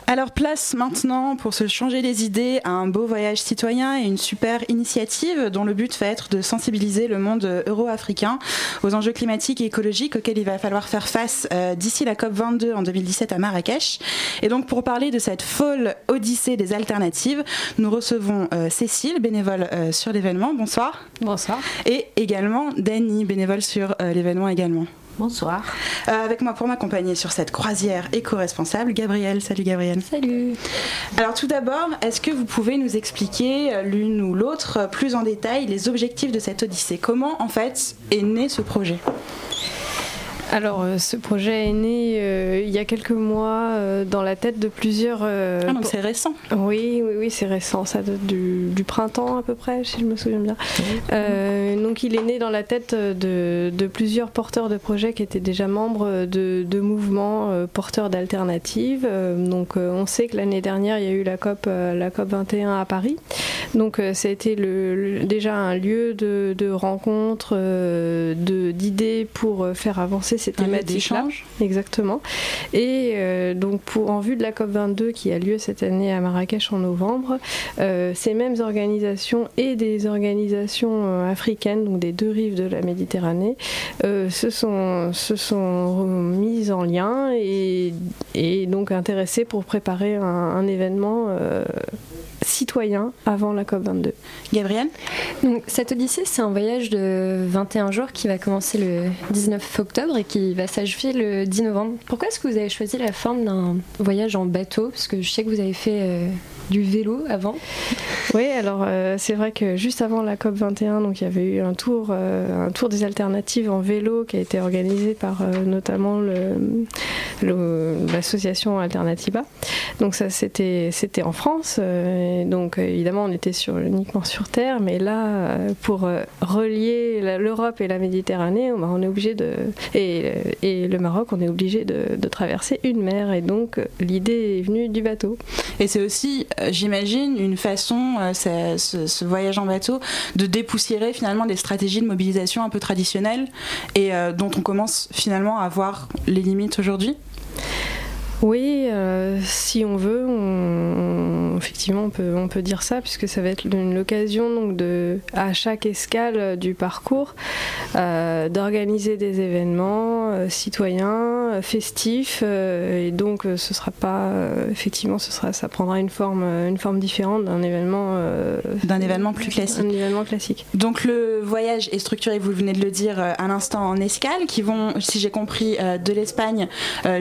Alors place maintenant pour se changer les idées à un beau voyage citoyen et une super initiative dont le but va être de sensibiliser le monde euro-africain aux enjeux climatiques et écologiques auxquels il va falloir faire face euh, d'ici la COP 22 en 2017 à Marrakech. Et donc pour parler de cette folle odyssée des alternatives, nous recevons euh, Cécile, bénévole euh, sur l'événement. Bonsoir. Bonsoir. Et également Dany, bénévole sur l'événement également. Bonsoir. Euh, avec moi pour m'accompagner sur cette croisière éco-responsable, Gabriel. Salut Gabriel. Salut. Alors tout d'abord, est-ce que vous pouvez nous expliquer euh, l'une ou l'autre euh, plus en détail les objectifs de cette Odyssée? Comment en fait est né ce projet? Alors, euh, ce projet est né euh, il y a quelques mois euh, dans la tête de plusieurs. ah, donc c'est récent Oui, oui, oui, c'est récent. Ça date du, printemps à peu près, si je me souviens bien. donc, il est né dans la tête de, plusieurs porteurs de projets qui étaient déjà membres de, mouvements porteurs d'alternatives. donc, on sait que l'année dernière, il y a eu la COP, la COP 21 à Paris. Donc, ça a été le, déjà un lieu de, de rencontre, d'idées pour faire avancer ces thématiques-là. Exactement. Et euh, donc, pour, en vue de la COP22 qui a lieu cette année à Marrakech en novembre, euh, ces mêmes organisations et des organisations euh, africaines, donc des deux rives de la Méditerranée, se, sont, se sont mises en lien et, et donc intéressées pour préparer un, un événement citoyen avant la COP22. Gabriel Donc, Cette Odyssée, c'est un voyage de 21 jours qui va commencer le 19 octobre et qui va s'achever le 10 novembre. Pourquoi est-ce que vous avez choisi la forme d'un voyage en bateau? Parce que je sais que vous avez fait euh, du vélo avant. Oui, alors euh, c'est vrai que juste avant la COP 21, donc il y avait eu un tour, euh, un tour des alternatives en vélo qui a été organisé par euh, notamment l'association Alternativa. Donc ça c'était c'était en France. Et donc évidemment on était sur, uniquement sur terre, mais là pour relier l'Europe et la Méditerranée, on est obligé de et, et, le Maroc, on est obligé de, de traverser une mer et donc l'idée est venue du bateau. Et c'est aussi j'imagine, une façon, euh, ce, voyage en bateau, de dépoussiérer finalement des stratégies de mobilisation un peu traditionnelles et euh, dont on commence finalement à voir les limites aujourd'hui? Oui, si on veut, effectivement, on peut, on peut dire ça, puisque ça va être l'occasion donc de, à chaque escale du parcours, d'organiser des événements citoyens euh, festif euh, et donc euh, ce sera pas effectivement ce sera ça prendra une forme une forme différente d'un événement d'un événement plus classique. Un événement classique. Donc le voyage est structuré, vous venez de le dire à l'instant en escale qui vont si j'ai compris de l'Espagne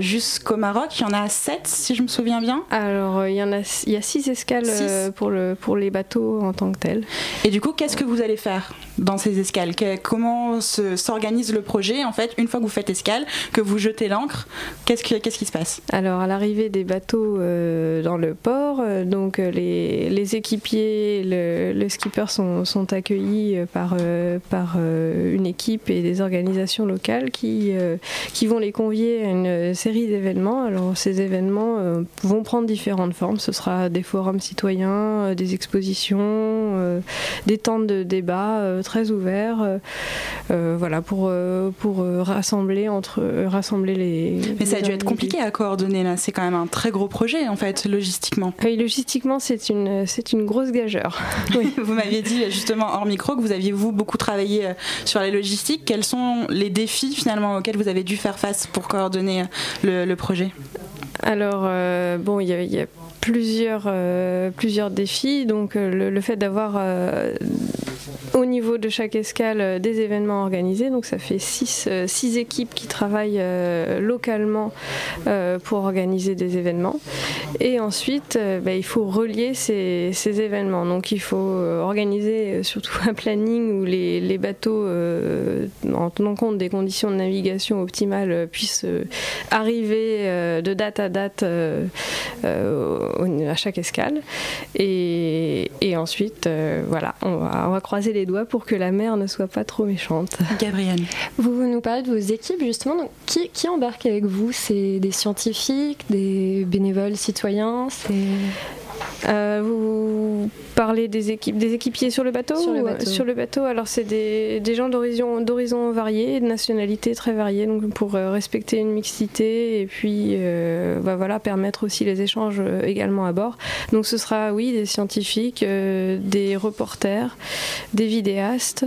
jusqu'au Maroc, en a sept si je me souviens bien. Alors il y en a il y a six escales pour le pour les bateaux en tant que tels. Et du coup, qu'est-ce que vous allez faire dans ces escales? Comment s'organise le projet en fait une fois que vous faites escale, que vous jetez l'encre Qu'est-ce qui, qui se passe? Alors à l'arrivée des bateaux euh, dans le port, euh, donc euh, les, les équipiers, le, le, skipper sont, sont accueillis par, par une équipe et des organisations locales qui, qui vont les convier à une série d'événements. Alors ces événements vont prendre différentes formes. Ce sera des forums citoyens, des expositions, des temps de débat très ouverts, voilà pour, pour rassembler entre rassembler les mais ça a dû être compliqué à coordonner là. C'est quand même un très gros projet en fait, logistiquement. Oui, logistiquement, c'est une, c'est une grosse gageure. [laughs] Oui, vous m'aviez dit justement hors micro que vous aviez vous beaucoup travaillé euh, sur les logistiques. Quels sont les défis finalement auxquels vous avez dû faire face pour coordonner euh, le, projet? Alors, euh, bon, il y, a plusieurs, plusieurs défis. Donc, le, le fait d'avoir au niveau de chaque escale euh, des événements organisés. Donc ça fait six, euh, six équipes qui travaillent euh, localement pour organiser des événements. Et ensuite, bah, il faut relier ces, ces, événements. Donc il faut organiser surtout un planning où les, les bateaux, en tenant compte des conditions de navigation optimales, puissent arriver de date à date à chaque escale. Et, et ensuite, voilà, on va, on va croiser les doigts pour que la mer ne soit pas trop méchante. Gabrielle. Vous, nous parlez de vos équipes justement. qui, qui embarque avec vous? C'est des scientifiques, des bénévoles citoyens euh, vous parlez des équipes, des équipiers sur le bateau Sur le bateau. Sur le bateau? Alors c'est des, des, gens d'horizons variés, de nationalités très variées, donc pour euh, respecter une mixité et puis euh, bah voilà permettre aussi les échanges euh, également à bord. Donc ce sera oui des scientifiques, euh, des reporters, des vidéastes.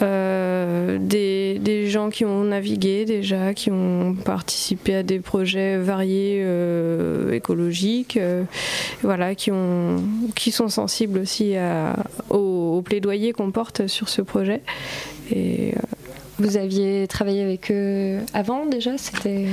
Euh, des, des, gens qui ont navigué déjà, qui ont participé à des projets variés euh, écologiques, euh, voilà, qui, ont, qui sont sensibles aussi à, au, plaidoyer qu'on porte sur ce projet. Et vous aviez travaillé avec eux avant déjà C'était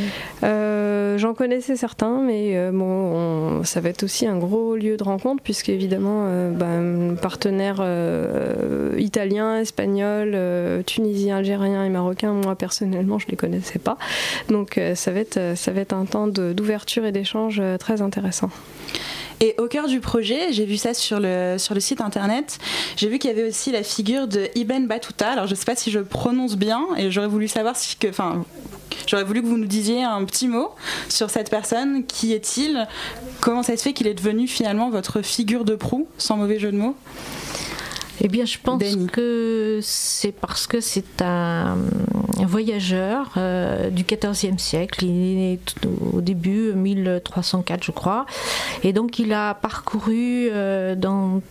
euh, J'en connaissais certains, mais euh, bon, on, ça va être aussi un gros lieu de rencontre puisque évidemment, euh, bah, partenaires euh, italiens, espagnols, tunisiens, algériens et marocains, moi personnellement, je les connaissais pas. Donc ça va être ça va être un temps d'ouverture et d'échange très intéressant. Et au cœur du projet, j'ai vu ça sur le, sur le site internet, j'ai vu qu'il y avait aussi la figure de Ibn Battuta. Alors je ne sais pas si je prononce bien et j'aurais voulu savoir si que, enfin, j'aurais voulu que vous nous disiez un petit mot sur cette personne. Qui est-il? Comment ça se fait qu'il est devenu finalement votre figure de proue, sans mauvais jeu de mots? Eh bien, je pense Danny. que c'est parce que c'est un, un, voyageur euh, du XIVe siècle. Il est né au début 1304, je crois, et donc il a parcouru euh, dans,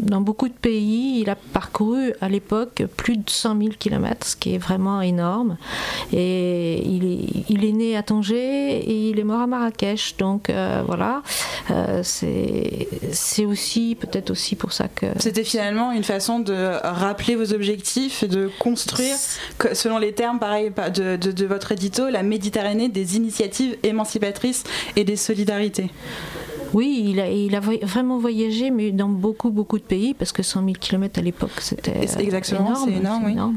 dans beaucoup de pays. Il a parcouru à l'époque plus de 100 000 km, ce qui est vraiment énorme. Et il est, il est né à Tanger et il est mort à Marrakech. Donc euh, voilà, c'est aussi peut-être aussi pour ça que c'était finalement une façon de rappeler vos objectifs et de construire, selon les termes pareil de, de, de, votre édito, la Méditerranée des initiatives émancipatrices et des solidarités. Oui, il a, il a vraiment voyagé, mais dans beaucoup, beaucoup de pays, parce que 100 000 km à l'époque, c'était Exactement, c'est énorme, oui. énorme.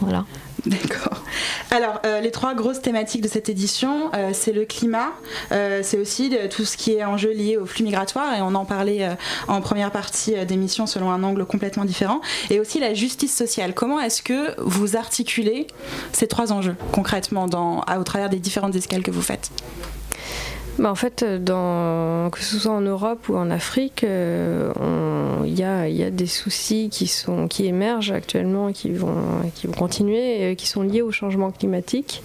Voilà. [laughs] D'accord. Alors, euh, les trois grosses thématiques de cette édition, euh, c'est le climat, euh, c'est aussi tout ce qui est enjeu lié au flux migratoire, et on en parlait en première partie d'émission selon un angle complètement différent, et aussi la justice sociale. Comment est-ce que vous articulez ces trois enjeux concrètement au travers des différentes escales que vous faites? Bah en fait, dans, que ce soit en Europe ou en Afrique, il euh, y, a, y, a, des soucis qui, sont, qui émergent actuellement qui vont, qui vont continuer, qui sont liés au changement climatique.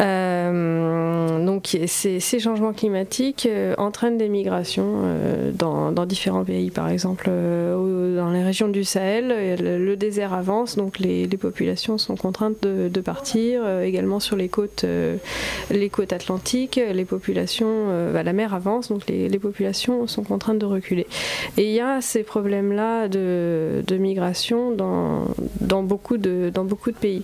Euh, donc ces, changements climatiques euh, entraînent des migrations euh, dans, différents pays. Par exemple, dans les régions du Sahel, le, désert avance, donc les, populations sont contraintes de, partir. également sur les côtes, les côtes atlantiques, les populations, bah, la mer avance, donc les, populations sont contraintes de reculer. Et il y a ces problèmes-là de, migration dans beaucoup de pays.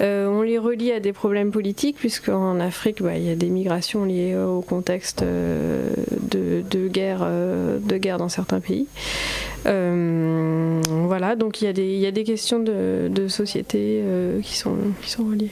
on les relie à des problèmes politiques puisqu'en Afrique, bah, il y a des migrations liées au contexte euh, de, guerre, euh, de guerre dans certains pays. Euh, voilà, donc il y, a des, questions de, de société qui, sont, qui sont reliées.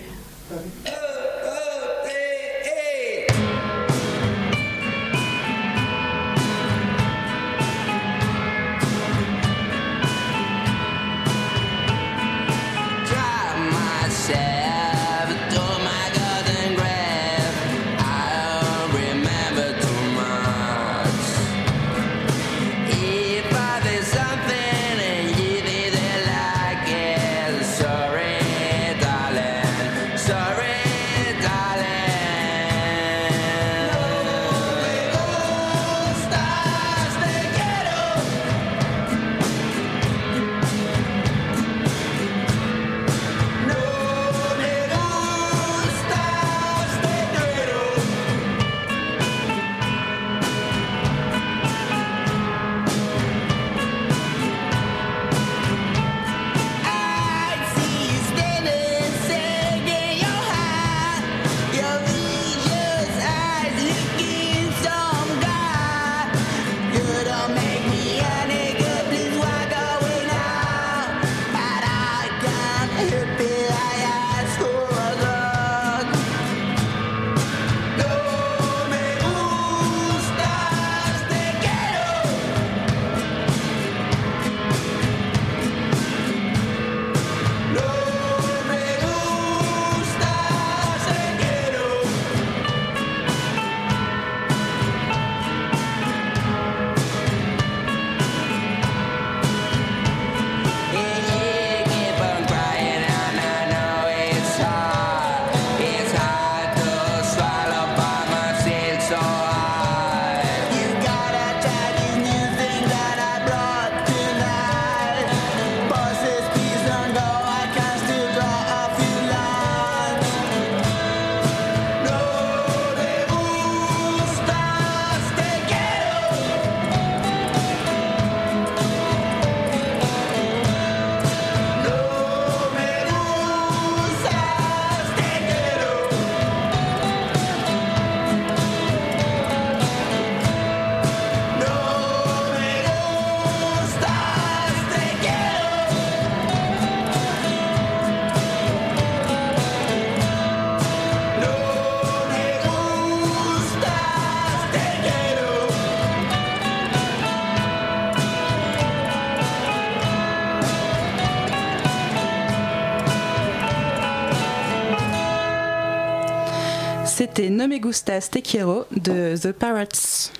C'était No Me Gustas de The Parrots.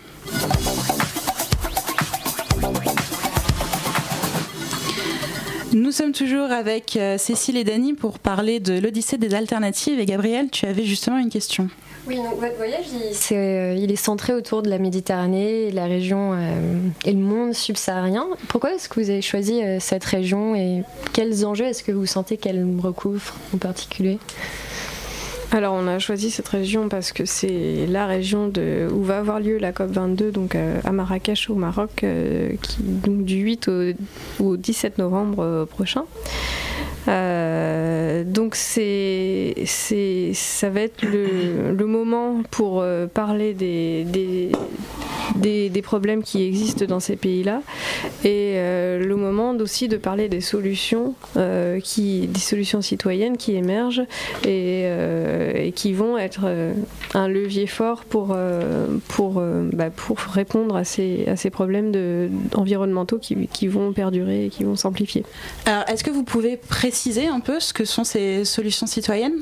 Nous sommes toujours avec euh, Cécile et Dany pour parler de l'Odyssée des alternatives. Et Gabriel, tu avais justement une question. Oui, donc votre voyage, il, euh, est centré autour de la Méditerranée, la région euh, et le monde subsaharien. Pourquoi est-ce que vous avez choisi cette région et quels enjeux est-ce que vous sentez qu'elle recouvre en particulier? Alors on a choisi cette région parce que c'est la région de, où va avoir lieu la COP22, donc euh, à Marrakech au Maroc, euh, donc du 8 au, au 17 novembre euh, prochain. Euh, donc c'est, ça va être le, le moment pour euh, parler des, des, des, problèmes qui existent dans ces pays-là et euh, le moment aussi de parler des solutions, qui, des solutions citoyennes qui émergent et, et qui vont être un levier fort pour, pour, bah, pour répondre à ces, à ces problèmes de, environnementaux qui, qui vont perdurer et qui vont s'amplifier. Alors est-ce que vous pouvez préciser préciser un peu ce que sont ces solutions citoyennes?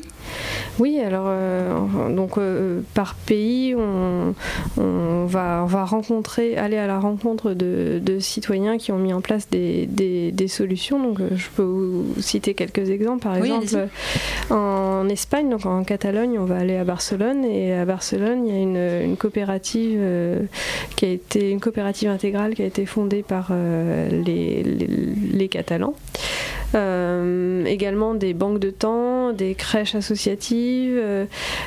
Oui, alors euh, donc euh, par pays, on, on, va, on va rencontrer, aller à la rencontre de, de citoyens qui ont mis en place des, des, des solutions. Donc euh, je peux vous citer quelques exemples. Par Oui, exemple, en Espagne, donc en Catalogne, on va aller à Barcelone et à Barcelone, il y a une, une coopérative euh, qui a été une coopérative intégrale qui a été fondée par les, les, les Catalans. Euh, également des banques de temps, des crèches associatives. euh,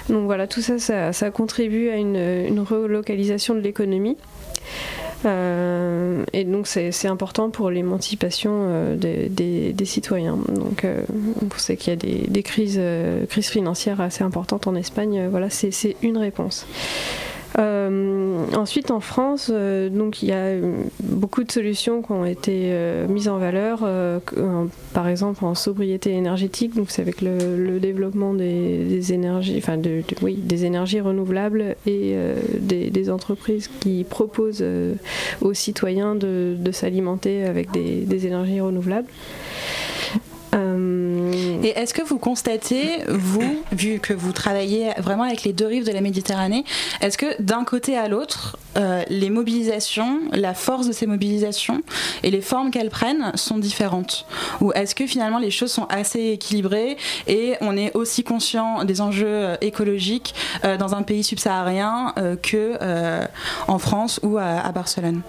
donc voilà, tout ça, ça, contribue à une, relocalisation de l'économie. Euh, et donc c'est important pour l'émancipation des, citoyens. Donc euh, on sait qu'il y a des, crises, crises financières assez importantes en Espagne. Voilà, c'est une réponse. Euh, ensuite, en France, euh, donc il y a euh, beaucoup de solutions qui ont été mises en valeur, par exemple en sobriété énergétique. Donc c'est avec le, le développement des, énergies, enfin oui, des énergies renouvelables et des, entreprises qui proposent aux citoyens de, s'alimenter avec des énergies renouvelables. Euh, Et est-ce que vous constatez, vous, vu que vous travaillez vraiment avec les deux rives de la Méditerranée, est-ce que d'un côté à l'autre, euh, les mobilisations, la force de ces mobilisations et les formes qu'elles prennent sont différentes Ou est-ce que finalement les choses sont assez équilibrées et on est aussi conscient des enjeux euh, écologiques euh, dans un pays subsaharien que en France ou à, à Barcelone?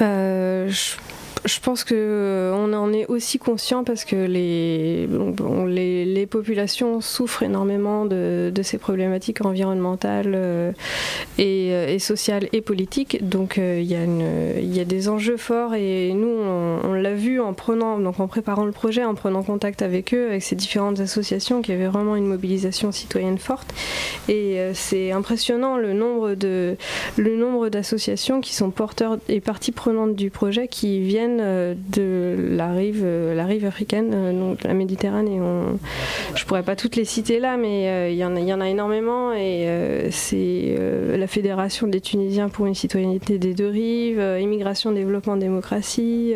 Euh, je, je pense que euh, on en est aussi conscient parce que les, populations souffrent énormément de, ces problématiques environnementales euh, et, euh, et sociales et politiques. Donc il y, a une- des enjeux forts et nous on, l'a vu en prenant, donc en préparant le projet, en prenant contact avec eux, avec ces différentes associations qui avaient vraiment une mobilisation citoyenne forte. Et c'est impressionnant le nombre de le nombre d'associations qui sont porteurs et parties prenantes du projet qui viennent euh, de la rive euh, africaine, euh, donc la Méditerranée. On, je pourrais pas toutes les citer là, mais il y en a énormément et c'est la Fédération des Tunisiens pour une citoyenneté des deux rives, Immigration, Développement, Démocratie,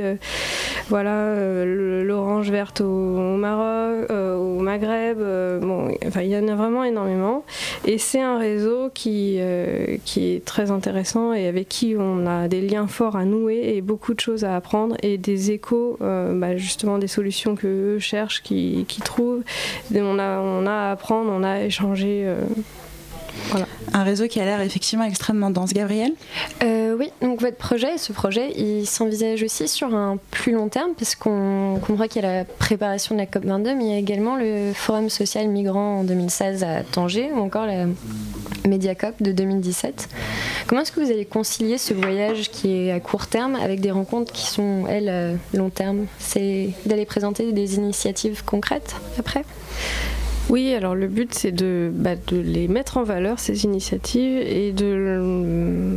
voilà l'orange verte au, Maroc, au Maghreb. il y en a vraiment énormément et c'est un réseau qui est très intéressant et avec qui on a des liens forts à nouer et beaucoup de choses à apprendre et des échos euh, bah, justement des solutions que eux cherchent, qui, qui trouvent. On a on a à apprendre, on a à échanger. Euh. Un réseau qui a l'air effectivement extrêmement dense. Gabriel Euh, oui, donc votre projet, ce projet, il s'envisage aussi sur un plus long terme, parce qu'on comprend qu'il y a la préparation de la COP22, mais il y a également le Forum social migrant en 2016 à Tanger, ou encore la Mediacop de 2017. Comment est-ce que vous allez concilier ce voyage qui est à court terme avec des rencontres qui sont, elles, à long terme? C'est d'aller présenter des initiatives concrètes après? Oui, alors le but c'est de, bah, de les mettre en valeur, ces initiatives, et de,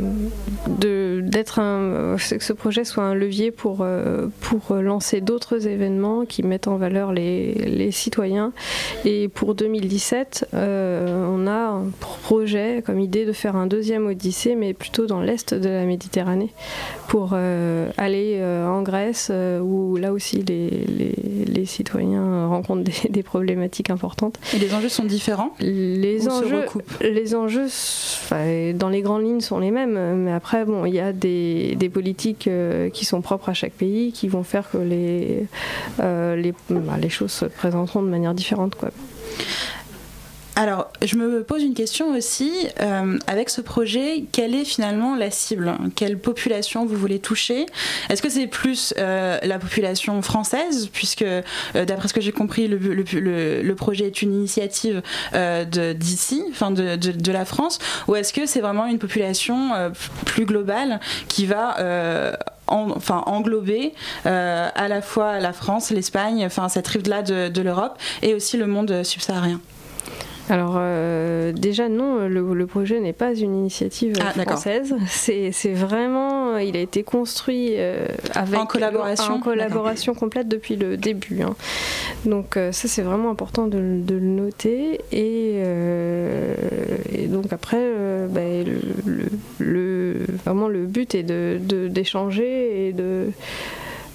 d'être un, que ce projet soit un levier pour, pour lancer d'autres événements qui mettent en valeur les, citoyens. Et pour 2017, on a un projet comme idée de faire un deuxième Odyssée, mais plutôt dans l'est de la Méditerranée, pour aller en Grèce, où là aussi les, citoyens rencontrent des, problématiques importantes. Et les enjeux sont différents Les enjeux, les enjeux dans les grandes lignes, sont les mêmes. Mais après, bon, il y a des, des politiques euh, qui sont propres à chaque pays qui vont faire que les, euh, les, bah, les choses se présenteront de manière différente. Quoi. Alors, je me pose une question aussi. Euh, avec ce projet, quelle est finalement la cible? Quelle population vous voulez toucher? Est-ce que c'est plus euh, la population française, puisque euh, d'après ce que j'ai compris, le, projet est une initiative d'ici, enfin de, la France, ou est-ce que c'est vraiment une population plus globale qui va en, enfin, englober à la fois la France, l'Espagne, enfin cette rive-là de, de l'Europe, et aussi le monde subsaharien? Alors euh, déjà non, le, projet n'est pas une initiative ah, française. C'est vraiment, il a été construit euh, avec en collaboration, en collaboration complète depuis le début. Hein. Donc euh, ça c'est vraiment important de, le noter et, donc après bah, le, vraiment le but est d'échanger et de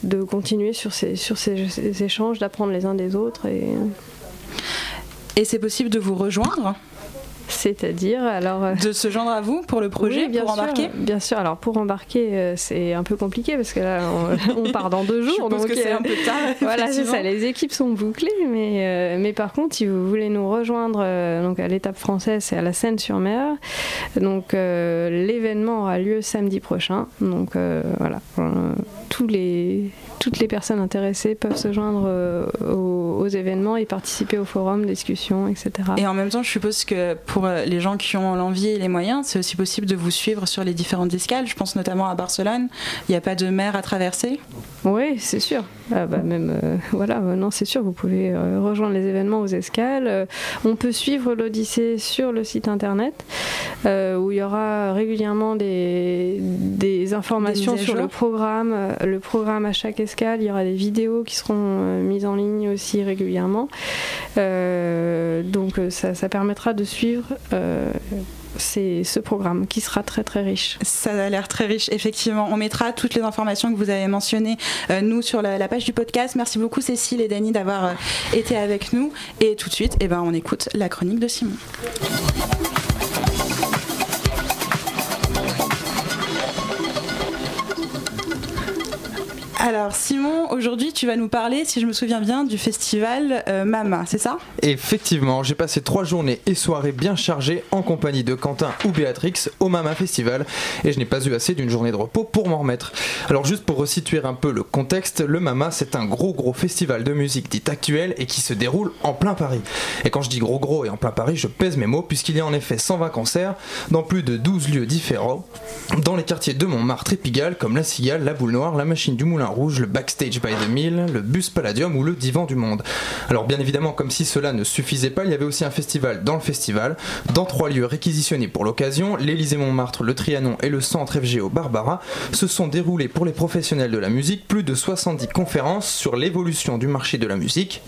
de continuer sur ces, sur ces échanges, d'apprendre les uns des autres et et c'est possible de vous rejoindre c'est-à-dire alors euh, de se joindre à vous pour le projet, bien pour embarquer. Bien sûr. Alors pour embarquer, euh, c'est un peu compliqué parce que là on, [laughs] part dans deux jours, donc c'est un peu tard. [laughs] voilà, c'est ça. Les équipes sont bouclées, mais euh, mais par contre, si vous voulez nous rejoindre donc à l'étape française, c'est à la Seine-sur-Mer. Donc l'événement aura lieu samedi prochain. Donc voilà, tous les toutes les personnes intéressées peuvent se joindre aux, aux, événements et participer au forum, discussions, etc. Et en même temps, je suppose que pour euh, les gens qui ont l'envie et les moyens, c'est aussi possible de vous suivre sur les différentes escales. Je pense notamment à Barcelone. Il n'y a pas de mer à traverser Oui, c'est sûr. Ah bah même, euh, [laughs] voilà, euh, non, c'est sûr, vous pouvez rejoindre les événements aux escales. on peut suivre l'Odyssée sur le site internet où il y aura régulièrement des, des informations sur le programme, le programme à chaque escale. Il y aura des vidéos qui seront mises en ligne aussi régulièrement. donc ça, ça permettra de suivre euh, c'est ce programme qui sera très très riche. Ça a l'air très riche, effectivement. On mettra toutes les informations que vous avez mentionnées, euh, nous, sur la, page du podcast. Merci beaucoup Cécile et Dany d'avoir euh, été avec nous. Et tout de suite, eh ben, on écoute la chronique de Simon. Alors Simon, aujourd'hui tu vas nous parler, si je me souviens bien, du festival euh, Mama, c'est ça? Effectivement, j'ai passé trois journées et soirées bien chargées en compagnie de Quentin ou Béatrix au Mama Festival et je n'ai pas eu assez d'une journée de repos pour m'en remettre. Alors juste pour resituer un peu le contexte, le Mama c'est un gros gros festival de musique dite actuelle et qui se déroule en plein Paris. Et quand je dis gros gros et en plein Paris, je pèse mes mots puisqu'il y a en effet 120 concerts dans plus de 12 lieux différents dans les quartiers de Montmartre et Pigalle comme la Cigale, la Boule Noire, la Machine du Moulin Rouge, le Backstage by the Mill, le Bus Palladium ou le Divan du Monde. Alors bien évidemment, comme si cela ne suffisait pas, il y avait aussi un festival dans le festival, dans trois lieux réquisitionnés pour l'occasion, l'Élysée Montmartre, le Trianon et le Centre FGO Barbara, se sont déroulés pour les professionnels de la musique plus de 70 conférences sur l'évolution du marché de la musique,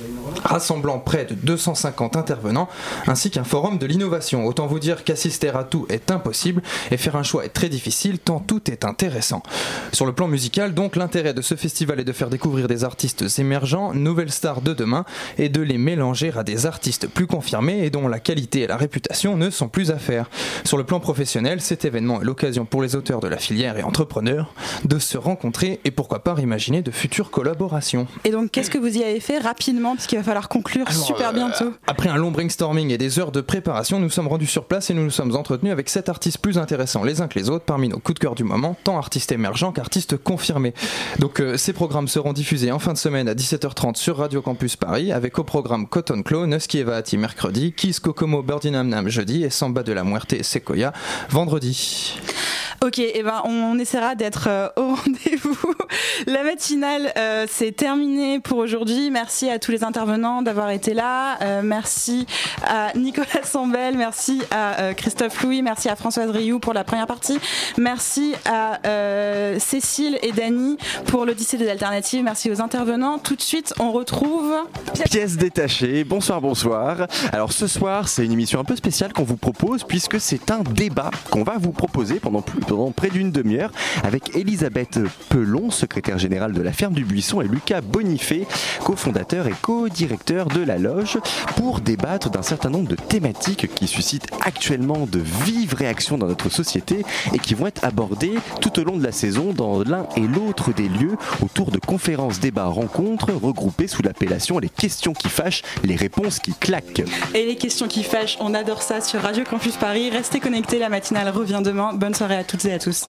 rassemblant près de 250 intervenants, ainsi qu'un forum de l'innovation. Autant vous dire qu'assister à tout est impossible et faire un choix est très difficile tant tout est intéressant. Sur le plan musical, donc l'intérêt de ce festival est de faire découvrir des artistes émergents, nouvelles stars de demain, et de les mélanger à des artistes plus confirmés et dont la qualité et la réputation ne sont plus à faire. Sur le plan professionnel, cet événement est l'occasion pour les auteurs de la filière et entrepreneurs de se rencontrer et pourquoi pas imaginer de futures collaborations. Et donc, qu'est-ce que vous y avez fait rapidement, parce qu'il va falloir conclure super euh, bientôt Après un long brainstorming et des heures de préparation, nous sommes rendus sur place et nous nous sommes entretenus avec sept artistes plus intéressants les uns que les autres parmi nos coups de cœur du moment, tant artistes émergents qu'artistes confirmés. Donc, ces programmes seront diffusés en fin de semaine à 17h30 sur Radio Campus Paris avec au programme Cotton Claw, Nusky Evati mercredi, Kiss Kokomo Birdie Nam Nam jeudi et Samba de la Muerte Sequoia vendredi. Ok, eh ben on essaiera d'être euh, au [laughs] rendez-vous. La matinale, euh, c'est terminé pour aujourd'hui. Merci à tous les intervenants d'avoir été là. Euh, merci à Nicolas Sambel, merci à Christophe Louis, merci à Françoise Rioux pour la première partie. Merci à Cécile et Dany pour l'Odyssée des alternatives. Merci aux intervenants. Tout de suite, on retrouve pièce détachée. Bonsoir, bonsoir. Alors ce soir, c'est une émission un peu spéciale qu'on vous propose puisque c'est un débat qu'on va vous proposer pendant, plus, pendant près d'une demi-heure avec Elisabeth Pelon, secrétaire générale de la ferme du Buisson, et Lucas Bonifay, cofondateur et co-directeur de la loge, pour débattre d'un certain nombre de thématiques qui suscitent actuellement de vives réactions dans notre société et qui vont être abordées tout au long de la saison dans l'un et l'autre des lieux autour de conférences, débats, rencontres regroupées sous l'appellation Les questions qui fâchent, les réponses qui claquent. Et les questions qui fâchent, on adore ça sur Radio Campus Paris. Restez connectés, la matinale revient demain. Bonne soirée à toutes et à tous.